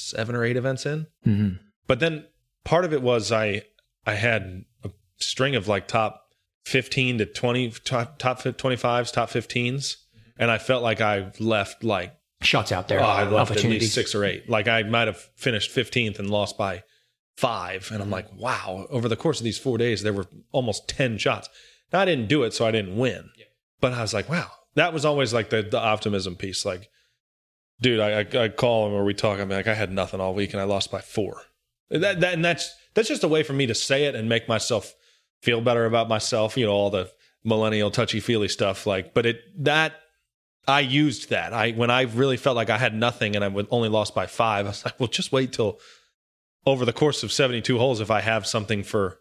seven or eight events in. Mhm. But then part of it was I I had a string of like top 15 to 20 top, top 25s, top 15s and I felt like I left like shots out there, oh, I left at least 6 or 8. Like I might have finished 15th and lost by 5 and I'm like, wow, over the course of these 4 days there were almost 10 shots. Now I didn't do it so I didn't win. But I was like, wow. That was always like the the optimism piece like dude, I, I, I call him or we talk. I'm like, I had nothing all week and I lost by four. That, that, and that's that's just a way for me to say it and make myself feel better about myself. You know, all the millennial touchy feely stuff. Like, but it that I used that. I when I really felt like I had nothing and I would only lost by five. I was like, well, just wait till over the course of 72 holes if I have something for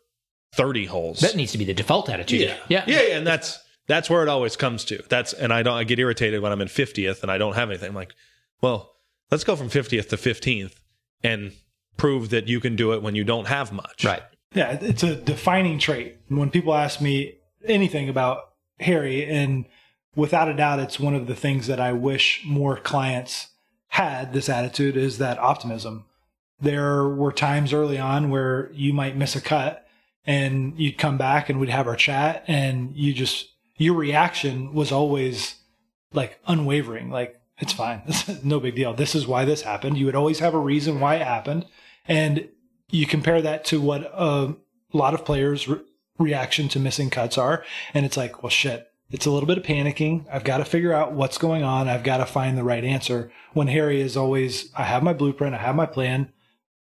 30 holes. That needs to be the default attitude. Yeah. Yeah. Yeah, yeah, and that's that's where it always comes to. That's and I don't I get irritated when I'm in 50th and I don't have anything. I'm like, well, let's go from 50th to 15th and prove that you can do it when you don't have much. Right. Yeah, it's a defining trait. When people ask me anything about Harry, and without a doubt, it's one of the things that I wish more clients had this attitude is that optimism. There were times early on where you might miss a cut and you'd come back and we'd have our chat and you just, your reaction was always like unwavering. Like, it's fine. no big deal. This is why this happened. You would always have a reason why it happened. And you compare that to what a lot of players' re- reaction to missing cuts are, and it's like, well, shit. It's a little bit of panicking. I've got to figure out what's going on. I've got to find the right answer. When Harry is always, I have my blueprint. I have my plan.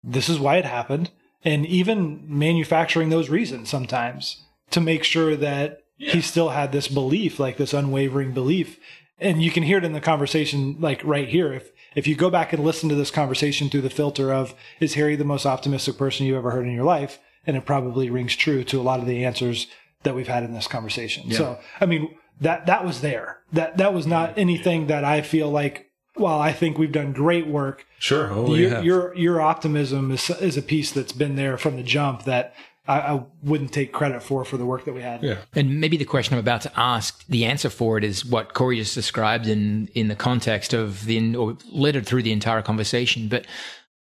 This is why it happened. And even manufacturing those reasons sometimes to make sure that he still had this belief, like this unwavering belief. and you can hear it in the conversation like right here if if you go back and listen to this conversation through the filter of is harry the most optimistic person you ever heard in your life and it probably rings true to a lot of the answers that we've had in this conversation yeah. so i mean that that was there that that was not anything that i feel like well i think we've done great work sure oh, your, yeah. your your optimism is is a piece that's been there from the jump that I, I, wouldn't take credit for for the work that we had. Yeah. And maybe the question I'm about to ask, the answer for it is what Corey just described in in the context of the or littered through the entire conversation. But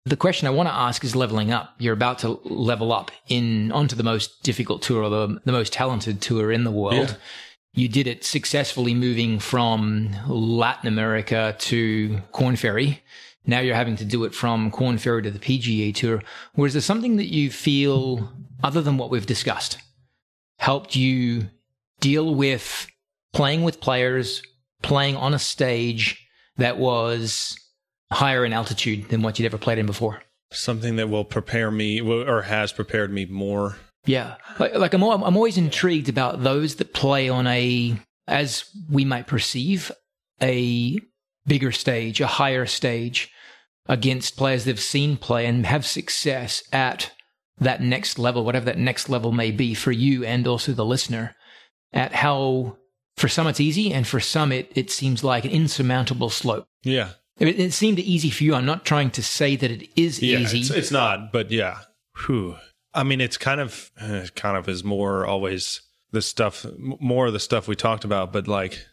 the question I want to ask is leveling up. You're about to level up in onto the most difficult tour or the, the most talented tour in the world. Yeah. You did it successfully moving from Latin America to Korn Ferry. Now you're having to do it from Korn Ferry to the PGA Tour. Is there something that you feel other than what we've discussed, helped you deal with playing with players, playing on a stage that was higher in altitude than what you'd ever played in before? Something that will prepare me or has prepared me more. Yeah. Like, like I'm, I'm always intrigued about those that play on a, as we might perceive, a bigger stage, a higher stage against players they've seen play and have success at that next level, whatever that next level may be for you and also the listener, at how for some it's easy and for some it, it seems like an insurmountable slope. Yeah. It, it seemed easy for you. I'm not trying to say that it is yeah, easy. It's, it's not, but yeah. Whew. I mean, it's kind of, kind of is more always the stuff, more of the stuff we talked about, but like,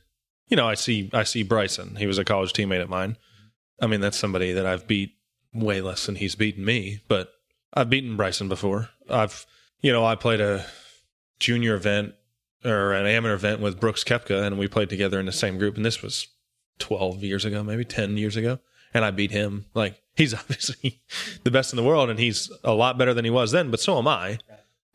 you know, I see, I see Bryson. He was a college teammate of mine. I mean, that's somebody that I've beat way less than he's beaten me, but I've beaten Bryson before. I've, you know, I played a junior event or an amateur event with Brooks Koepka, and we played together in the same group. And this was 12 years ago, maybe 10 years ago. And I beat him. Like, he's obviously the best in the world, and he's a lot better than he was then, but so am I.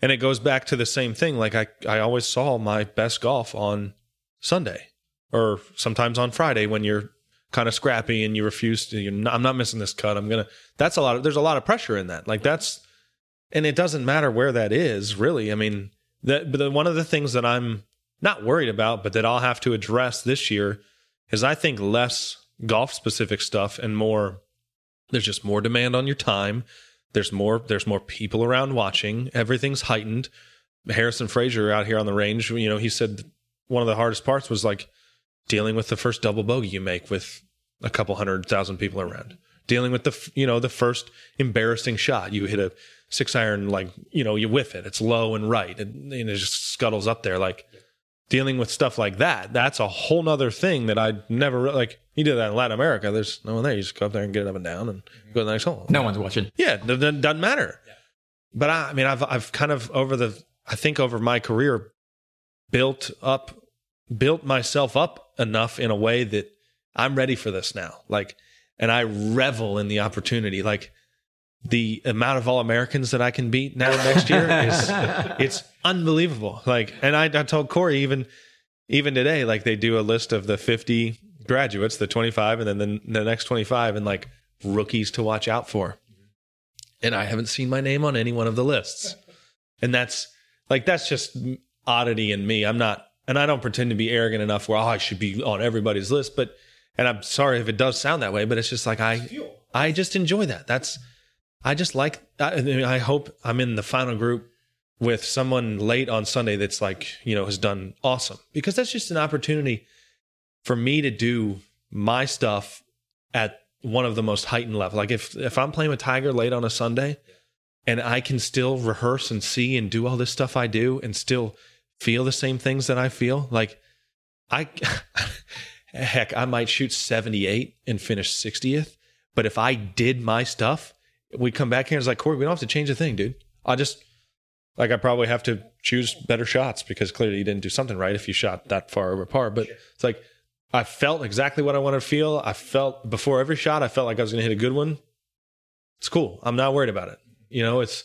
And it goes back to the same thing. Like, I, I always saw my best golf on Sunday or sometimes on Friday when you're kind of scrappy and you refuse to, not, I'm not missing this cut. I'm going to, that's a lot of, there's a lot of pressure in that. Like that's, and it doesn't matter where that is really. I mean, that, but the, one of the things that I'm not worried about, but that I'll have to address this year is I think less golf specific stuff and more, there's just more demand on your time. There's more, there's more people around watching. Everything's heightened. Harrison Frazar out here on the range, you know, he said one of the hardest parts was like dealing with the first double bogey you make with a couple hundred thousand people around. Dealing with the you know the first embarrassing shot, you hit a six iron like you know you whiff it, it's low and right, and, and it just scuttles up there. Like dealing with stuff like that, that's a whole nother thing that I never like. You do that in Latin America. There's no one there. You just go up there and get it up and down and mm-hmm. go to the next hole. No one's watching. Yeah, it doesn't matter. But I, I mean, I've I've kind of over the I think over my career built up built myself up enough in a way that I'm ready for this now. Like, and I revel in the opportunity. Like, the amount of all Americans that I can beat now next year is it's unbelievable. Like, and I, I told Corey even even today, like they do a list of the 50 graduates, the 25, and then the, the next 25, and like rookies to watch out for. And I haven't seen my name on any one of the lists. And that's like that's just oddity in me. I'm not, and I don't pretend to be arrogant enough where oh, I should be on everybody's list, but and I'm sorry if it does sound that way, but it's just like I I just enjoy that. That's I just like I, I hope I'm in the final group with someone late on Sunday that's like, you know, has done awesome because that's just an opportunity for me to do my stuff at one of the most heightened level. Like if if I'm playing with Tiger late on a Sunday and I can still rehearse and see and do all this stuff I do and still feel the same things that I feel, like I heck, I might shoot 78 and finish 60th. But if I did my stuff, we come back here and it's like, Corey, we don't have to change a thing, dude. I just, like, I probably have to choose better shots because clearly you didn't do something right if you shot that far over par. But it's like, I felt exactly what I wanted to feel. I felt before every shot, I felt like I was going to hit a good one. It's cool. I'm not worried about it. You know, it's,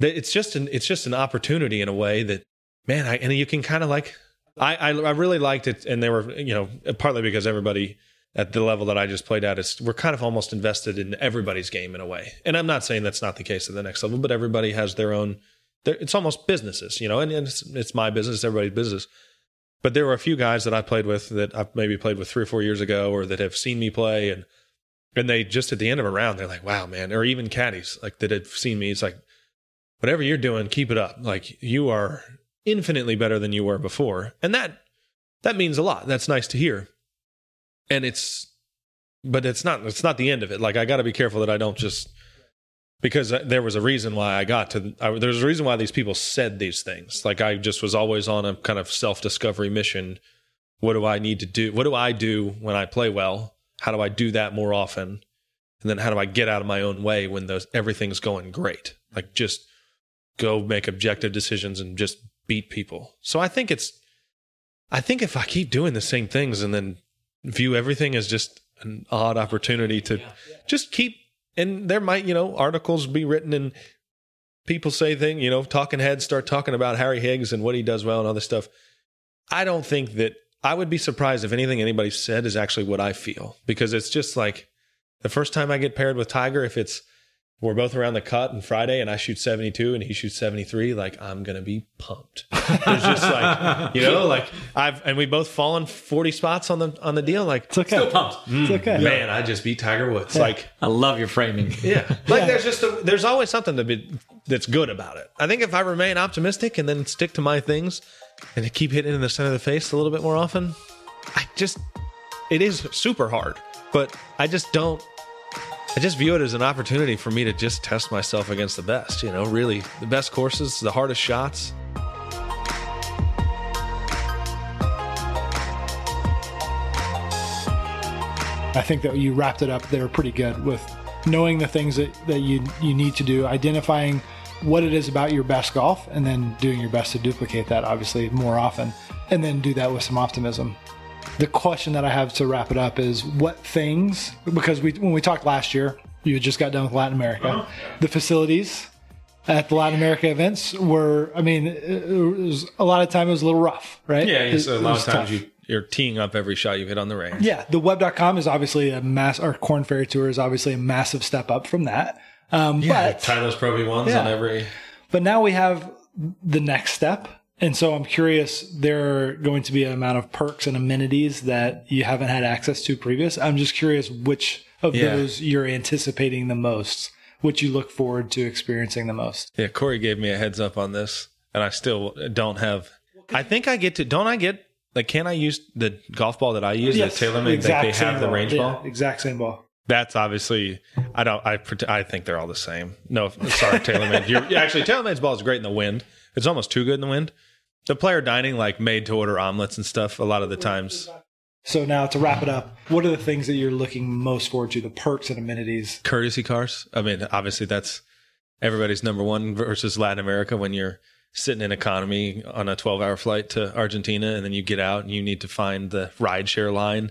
it's just an, it's just an opportunity in a way that, man, I, and you can kind of like, I, I, I really liked it, and they were you know partly because everybody at the level that I just played at is we're kind of almost invested in everybody's game in a way. And I'm not saying that's not the case at the next level, but everybody has their own. It's almost businesses, you know, and it's, it's my business, everybody's business. but there were a few guys that I played with that I've maybe played with three or four years ago, or that have seen me play, and and they just at the end of a round, they're like, "Wow, man!" Or even caddies like that have seen me. It's like, whatever you're doing, keep it up. Like you are infinitely better than you were before, and that that means a lot. That's nice to hear, and it's, but it's not. It's not the end of it. Like I got to be careful that I don't just because there was a reason why I got to. I, there's a reason why these people said these things. Like I just was always on a kind of self discovery mission. What do I need to do? What do I do when I play well? How do I do that more often? And then how do I get out of my own way when those everything's going great? Like just go make objective decisions and just beat people. So I think it's I think if I keep doing the same things and then view everything as just an odd opportunity to just keep and there might, you know, articles be written and people say things, you know, talking heads start talking about Harry Higgs and what he does well and other stuff. I don't think that I would be surprised if anything anybody said is actually what I feel because it's just like the first time I get paired with Tiger, if it's we're both around the cut and Friday and I shoot 72 and he shoots 73, like I'm going to be pumped. it's just like, you know, like I've, and we both fallen 40 spots on the, on the deal. Like, It's okay. Still pumped. Mm. It's okay. man, I just beat Tiger Woods. Like, I love your framing. yeah. Like there's just, a, there's always something to be, that's good about it. I think if I remain optimistic and then stick to my things and to keep hitting in the center of the face a little bit more often, I just, it is super hard, but I just don't, I just view it as an opportunity for me to just test myself against the best. You know, really the best courses, the hardest shots. I think that you wrapped it up there pretty good with knowing the things that, that you you need to do, identifying what it is about your best golf, and then doing your best to duplicate that, obviously, more often, and then do that with some optimism. The question that I have to wrap it up is what things, because we when we talked last year, you had just got done with Latin America, the facilities at the Latin America events were, I mean, it was a lot of time it was a little rough, right? Yeah, It- so a lot of times tough. you you're teeing up every shot you hit on the range. Yeah, the web.com is obviously a mass, our Korn Ferry Tour is obviously a massive step up from that. Um, yeah, but, Titleist Pro V ones Yeah. on every. but now we have the next step. And so I'm curious, there are going to be an amount of perks and amenities that you haven't had access to previous. I'm just curious which of Yeah. those you're anticipating the most, which you look forward to experiencing the most. Yeah, Corey gave me a heads up on this, and I still don't have. I think I get to. Don't I get like? Can I use the golf ball that I use? Yes, the TaylorMade. Like they same have the ball. range Yeah, ball. Exact same ball. That's obviously. I don't. I. I think they're all the same. No, sorry, TaylorMade. You're, actually, TaylorMade's ball is great in the wind. It's almost too good in the wind. The player dining, like made to order omelets and stuff, a lot of the times. So now to wrap it up, what are the things that you're looking most forward to? The perks and amenities. courtesy cars. I mean, obviously that's everybody's number one versus Latin America when you're sitting in economy on a 12 hour flight to Argentina and then you get out and you need to find the rideshare line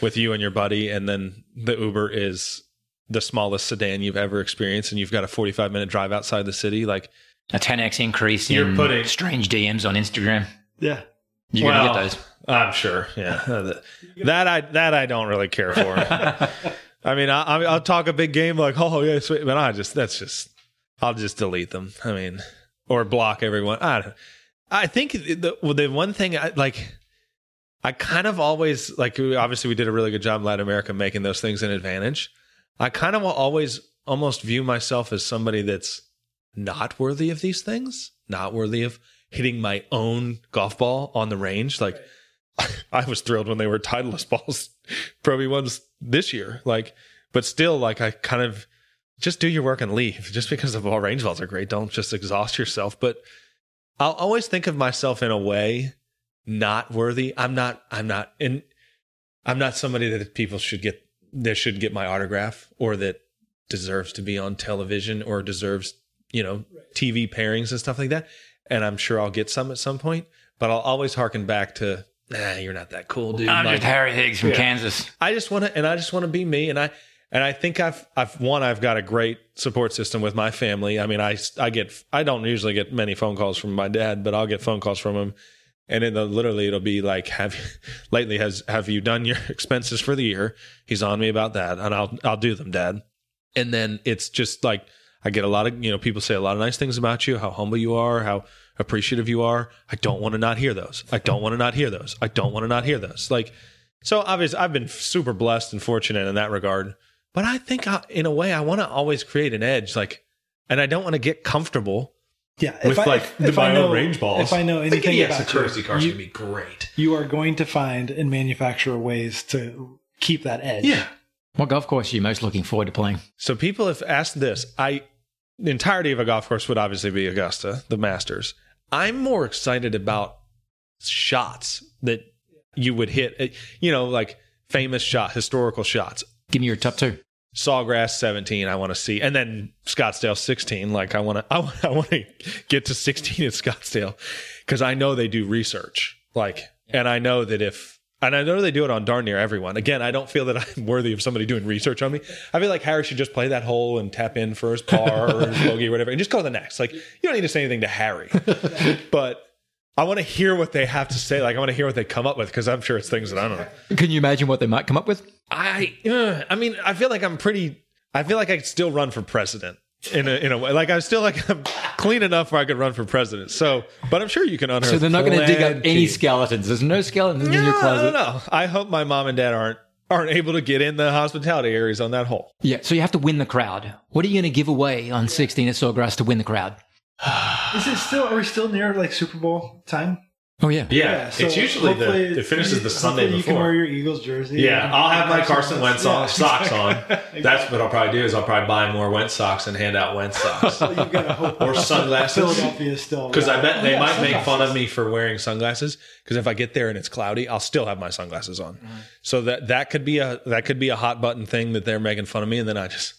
with you and your buddy. And then the Uber is the smallest sedan you've ever experienced and you've got a 45 minute drive outside the city. Like, A 10x increase You're in putting- strange DMs on Instagram. Yeah. You're gonna get those. I'm sure. Yeah. that I, that I don't really care for. I mean, I, I- I'll talk a big game like, oh yeah, sweet, but I just that's just I'll just delete them. I mean, or block everyone. I don't, I think the the one thing I like, I kind of always like. Obviously, we did a really good job in Latin America making those things an advantage. I kind of will always almost view myself as somebody that's not worthy of these things, not worthy of hitting my own golf ball on the range. Like I was thrilled when they were Titleist balls, Pro ones this year. Like, but still, like I kind of just do your work and leave. Just because the ball range balls are great, don't just exhaust yourself. But I'll always think of myself in a way not worthy. I'm not. I'm not. And I'm not somebody that people should get. That should get my autograph or that deserves to be on television or deserves you know TV pairings and stuff like that. And I'm sure I'll get some at some point. But I'll always harken back to, nah, you're not that cool, dude. I'm Like, just Harry Higgs from Kansas. I just want to, and I just want to be me. And I, and I think I've, I've one, I've got a great support system with my family. I mean, I, I get, I don't usually get many phone calls from my dad, but I'll get phone calls from him. And then the, literally it'll be like, have you, lately has, have you done your expenses for the year? He's on me about that. And I'll, I'll do them, dad. And then it's just like, I get a lot of, you know, people say a lot of nice things about you, how humble you are, how appreciative you are. I don't want to not hear those. I don't want to not hear those. I don't want to not hear those. Like, so obviously, I've been super blessed and fortunate in that regard. But I think, I, in a way, I want to always create an edge. Like, and I don't want to get comfortable. Yeah, With, I, like, if, the if I my know own range balls. if I know anything an EX about courtesy you, car is you, gonna be great. you are going to find and manufacture ways to keep that edge. Yeah. What golf course are you most looking forward to playing? So people have asked this. I the entirety of a golf course would obviously be Augusta, the Masters. I'm more excited about shots that you would hit. uh, You know, like famous shot, historical shots. Give me your top two. Sawgrass 17, I want to see, and then Scottsdale 16. Like I want to, I want, I want to get to 16 at Scottsdale because I know they do research. Like, and I know that if, and I know they do it on darn near everyone. Again, I don't feel that I'm worthy of somebody doing research on me. I feel like Harry should just play that hole and tap in for his par or his bogey or whatever, and just go to the next. Like, you don't need to say anything to Harry, but. I want to hear what they have to say. Like I want to hear what they come up with because I'm sure it's things that I don't know. Can you imagine what they might come up with? I, uh, I mean, I feel like I'm pretty. I feel like I could still run for president in a in a way. Like I'm still like I'm clean enough where I could run for president. So, but I'm sure you can unearth. So they're not going to dig up any skeletons. There's no skeletons in your closet. don't know. I hope my mom and dad aren't aren't able to get in the hospitality areas on that hole. Yeah, so you have to win the crowd. What are you going to give away on 16 at Sawgrass to win the crowd? Is it still? Are we still near like Super Bowl time? Oh yeah. Yeah. yeah so hopefully- hopefully You before. You can wear your Eagles jersey. Yeah, I'll have my Carson Wentz Yeah, socks on. exactly. That's what I'll probably do is I'll probably buy more Wentz socks and hand out Wentz socks. So you've got to hope Or sunglasses. Philadelphia still Because I bet Oh, they yeah, might make fun of me for wearing sunglasses. Because if I get there and it's cloudy, I'll still have my sunglasses on. So that that could be a that could be a hot button thing that they're making fun of me, and then I just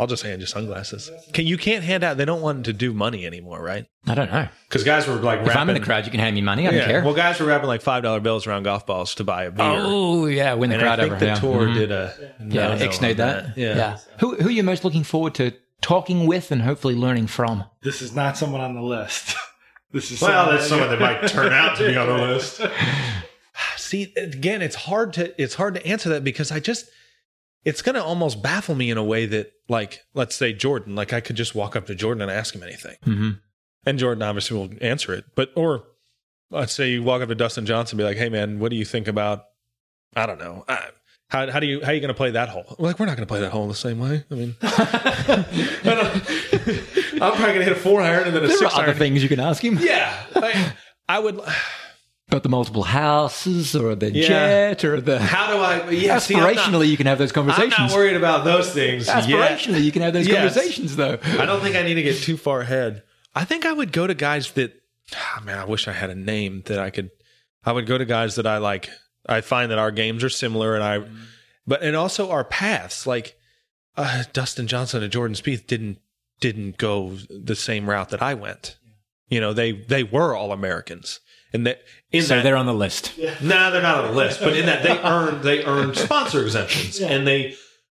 I'll just hand you sunglasses. Can you can't hand out? They don't want to do money anymore, right? I don't know. Because guys were like If I'm in the crowd, you can hand me money. I don't yeah, care. well, guys were wrapping like five dollar bills around golf balls to buy a beer. oh yeah, win the and I crowd think over. the yeah. tour Mhm. did a Yeah, no-no ixnayed on that. Yeah. Who who are you most looking forward to talking with and hopefully learning from? This is not someone on the list. This is Well, that's someone that might turn out to be on the list. See, again, it's hard to it's hard to answer that because I just it's going to almost baffle me in a way that like let's say Jordan, like I could just walk up to Jordan and ask him anything. Mm-hmm. And Jordan obviously will answer it. But or let's say you walk up to Dustin Johnson and be like, "Hey man, what do you think about I don't know. Uh, how, how do you how are you going to play that hole? We're like we're not going to play that hole the same way. I mean, I don't- I'm probably going to hit a four iron and then a There six are other iron. things you can ask him. Yeah, I, I would. About the multiple houses or the Yeah. jet or the How do I? Yeah, see, not- aspirationally you can have those conversations. I'm not worried about those things. yet. aspirationally you can have those Yes. conversations though. I don't think I need to get too far ahead. I think I would go to guys that, ah, man, I wish I had a name that I could. I would go to guys that I like. I find that our games are similar, and I, but and also our paths. Like uh, Dustin Johnson and Jordan Spieth didn't didn't go the same route that I went. You know, they they were all Americans, and that in So that they're on the list. no, they're not on the list, but in that they earned they earned sponsor exemptions and they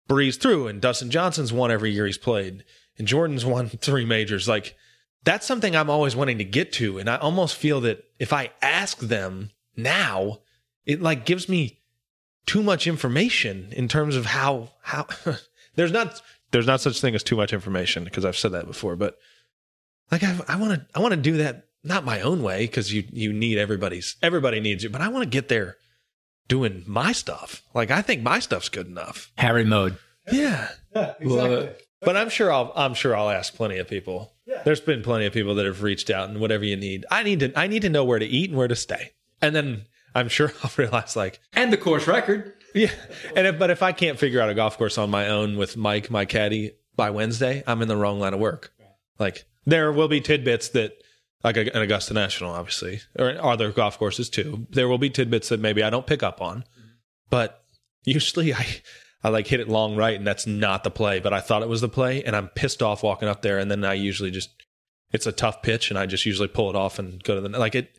breeze through. And Dustin Johnson's won every year he's played, and Jordan's won three majors. Like that's something I'm always wanting to get to, and I almost feel that if I ask them now, it like gives me too much information in terms of how how there's not there's not such thing as too much information because I've said that before, but like I I want to I want to do that not my own way because you you need everybody's everybody needs you, but I want to get there doing my stuff. Like I think my stuff's good enough. Harry mode. Yeah, Yeah, Love exactly. it. but I'm sure I'll I'm sure I'll ask plenty of people. yeah. There's been plenty of people that have reached out and whatever you need. I need to I need to know where to eat and where to stay, and then I'm sure I'll realize like And the course record. yeah. And if, but if I can't figure out a golf course on my own with Mike, my caddy, by Wednesday, I'm in the wrong line of work. Like there will be tidbits that, like an Augusta National, obviously, or other golf courses too. There will be tidbits that maybe I don't pick up on, but usually I, I like hit it long right, and that's not the play. But I thought it was the play, and I'm pissed off walking up there, and then I usually just, it's a tough pitch, and I just usually pull it off and go to the like it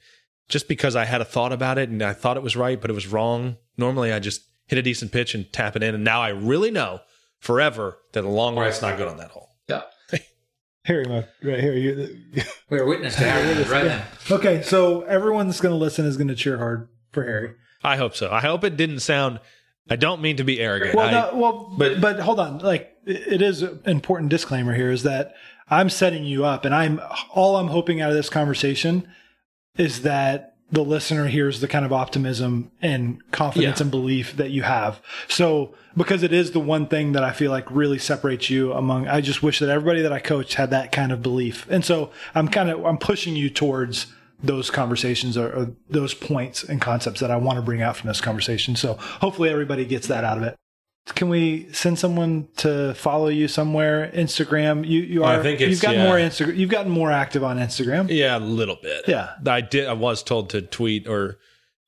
just because I had a thought about it and I thought it was right, but it was wrong. Normally, I just hit a decent pitch and tap it in, and now I really know forever that a long right's not good on that hole. Yeah. Harry mode right here. You, We're witness to Harry mode right now. okay, so everyone that's going to listen is going to cheer hard for Harry. I hope so. I hope it didn't sound. I don't mean to be arrogant. Well, I- no, well, but- but but hold on, like it is an important disclaimer here is that I'm setting you up and I'm all I'm hoping out of this conversation is that the listener hears the kind of optimism and confidence Yeah. and belief that you have. So because it is the one thing that I feel like really separates you among I just wish that everybody that I coach had that kind of belief. And so I'm kind of I'm pushing you towards those conversations or, or those points and concepts that I want to bring out from this conversation. So hopefully everybody gets that out of it. Can we send someone to follow you somewhere? Instagram. You you are. I are. think it's- you've gotten yeah. more Instagram. You've gotten more active on Instagram. Yeah, a little bit. Yeah. I did. I was told to tweet or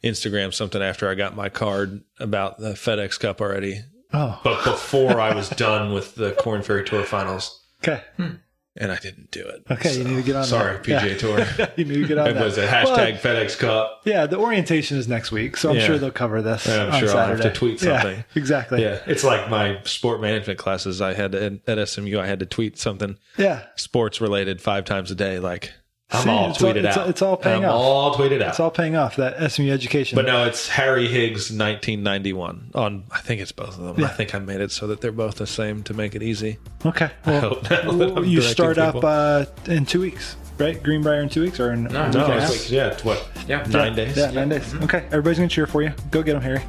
Instagram something after I got my card about the FedEx Cup already, Oh, but before I was done with the Korn Ferry Tour Finals, okay. Hmm. And I didn't do it. Okay, you need to get on Sorry, that. PGA Yeah. Tour. you need to get on It that. was a hashtag Well, FedEx Cup. yeah, the orientation is next week, so I'm Yeah. sure they'll cover this. Yeah, I'm on sure I'll have to Saturday. tweet something. exactly. Yeah, it's like my sport management classes. I had to, at SMU. I had to tweet something Yeah. sports related five times a day. Like I'm See, all it's all- tweeted it's- out. it's all paying I'm off. all tweeted out. It's all paying off that SMU education. But no, it's Harry Higgs 1991 on. I think it's both of them. Yeah. I think I made it so that they're both the same to make it easy. okay. I Well, hope that well, you directing start up uh, in two weeks, right? Greenbrier in two weeks or in No, no, and a it's yeah, it's what Yeah. nine days. Yeah, nine days. Okay, everybody's gonna cheer for you. Go get them, Harry.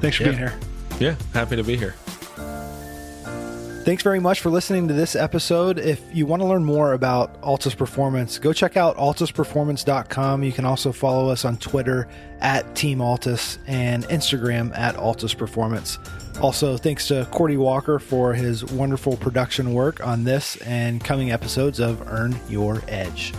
Thanks for Yeah. being here. yeah, happy to be here. Thanks very much for listening to this episode. If you want to learn more about Altus Performance, go check out altusperformance.com. You can also follow us on Twitter at Team Altus and Instagram at Altus Performance. Also, thanks to Cordy Walker for his wonderful production work on this and coming episodes of Earn Your Edge.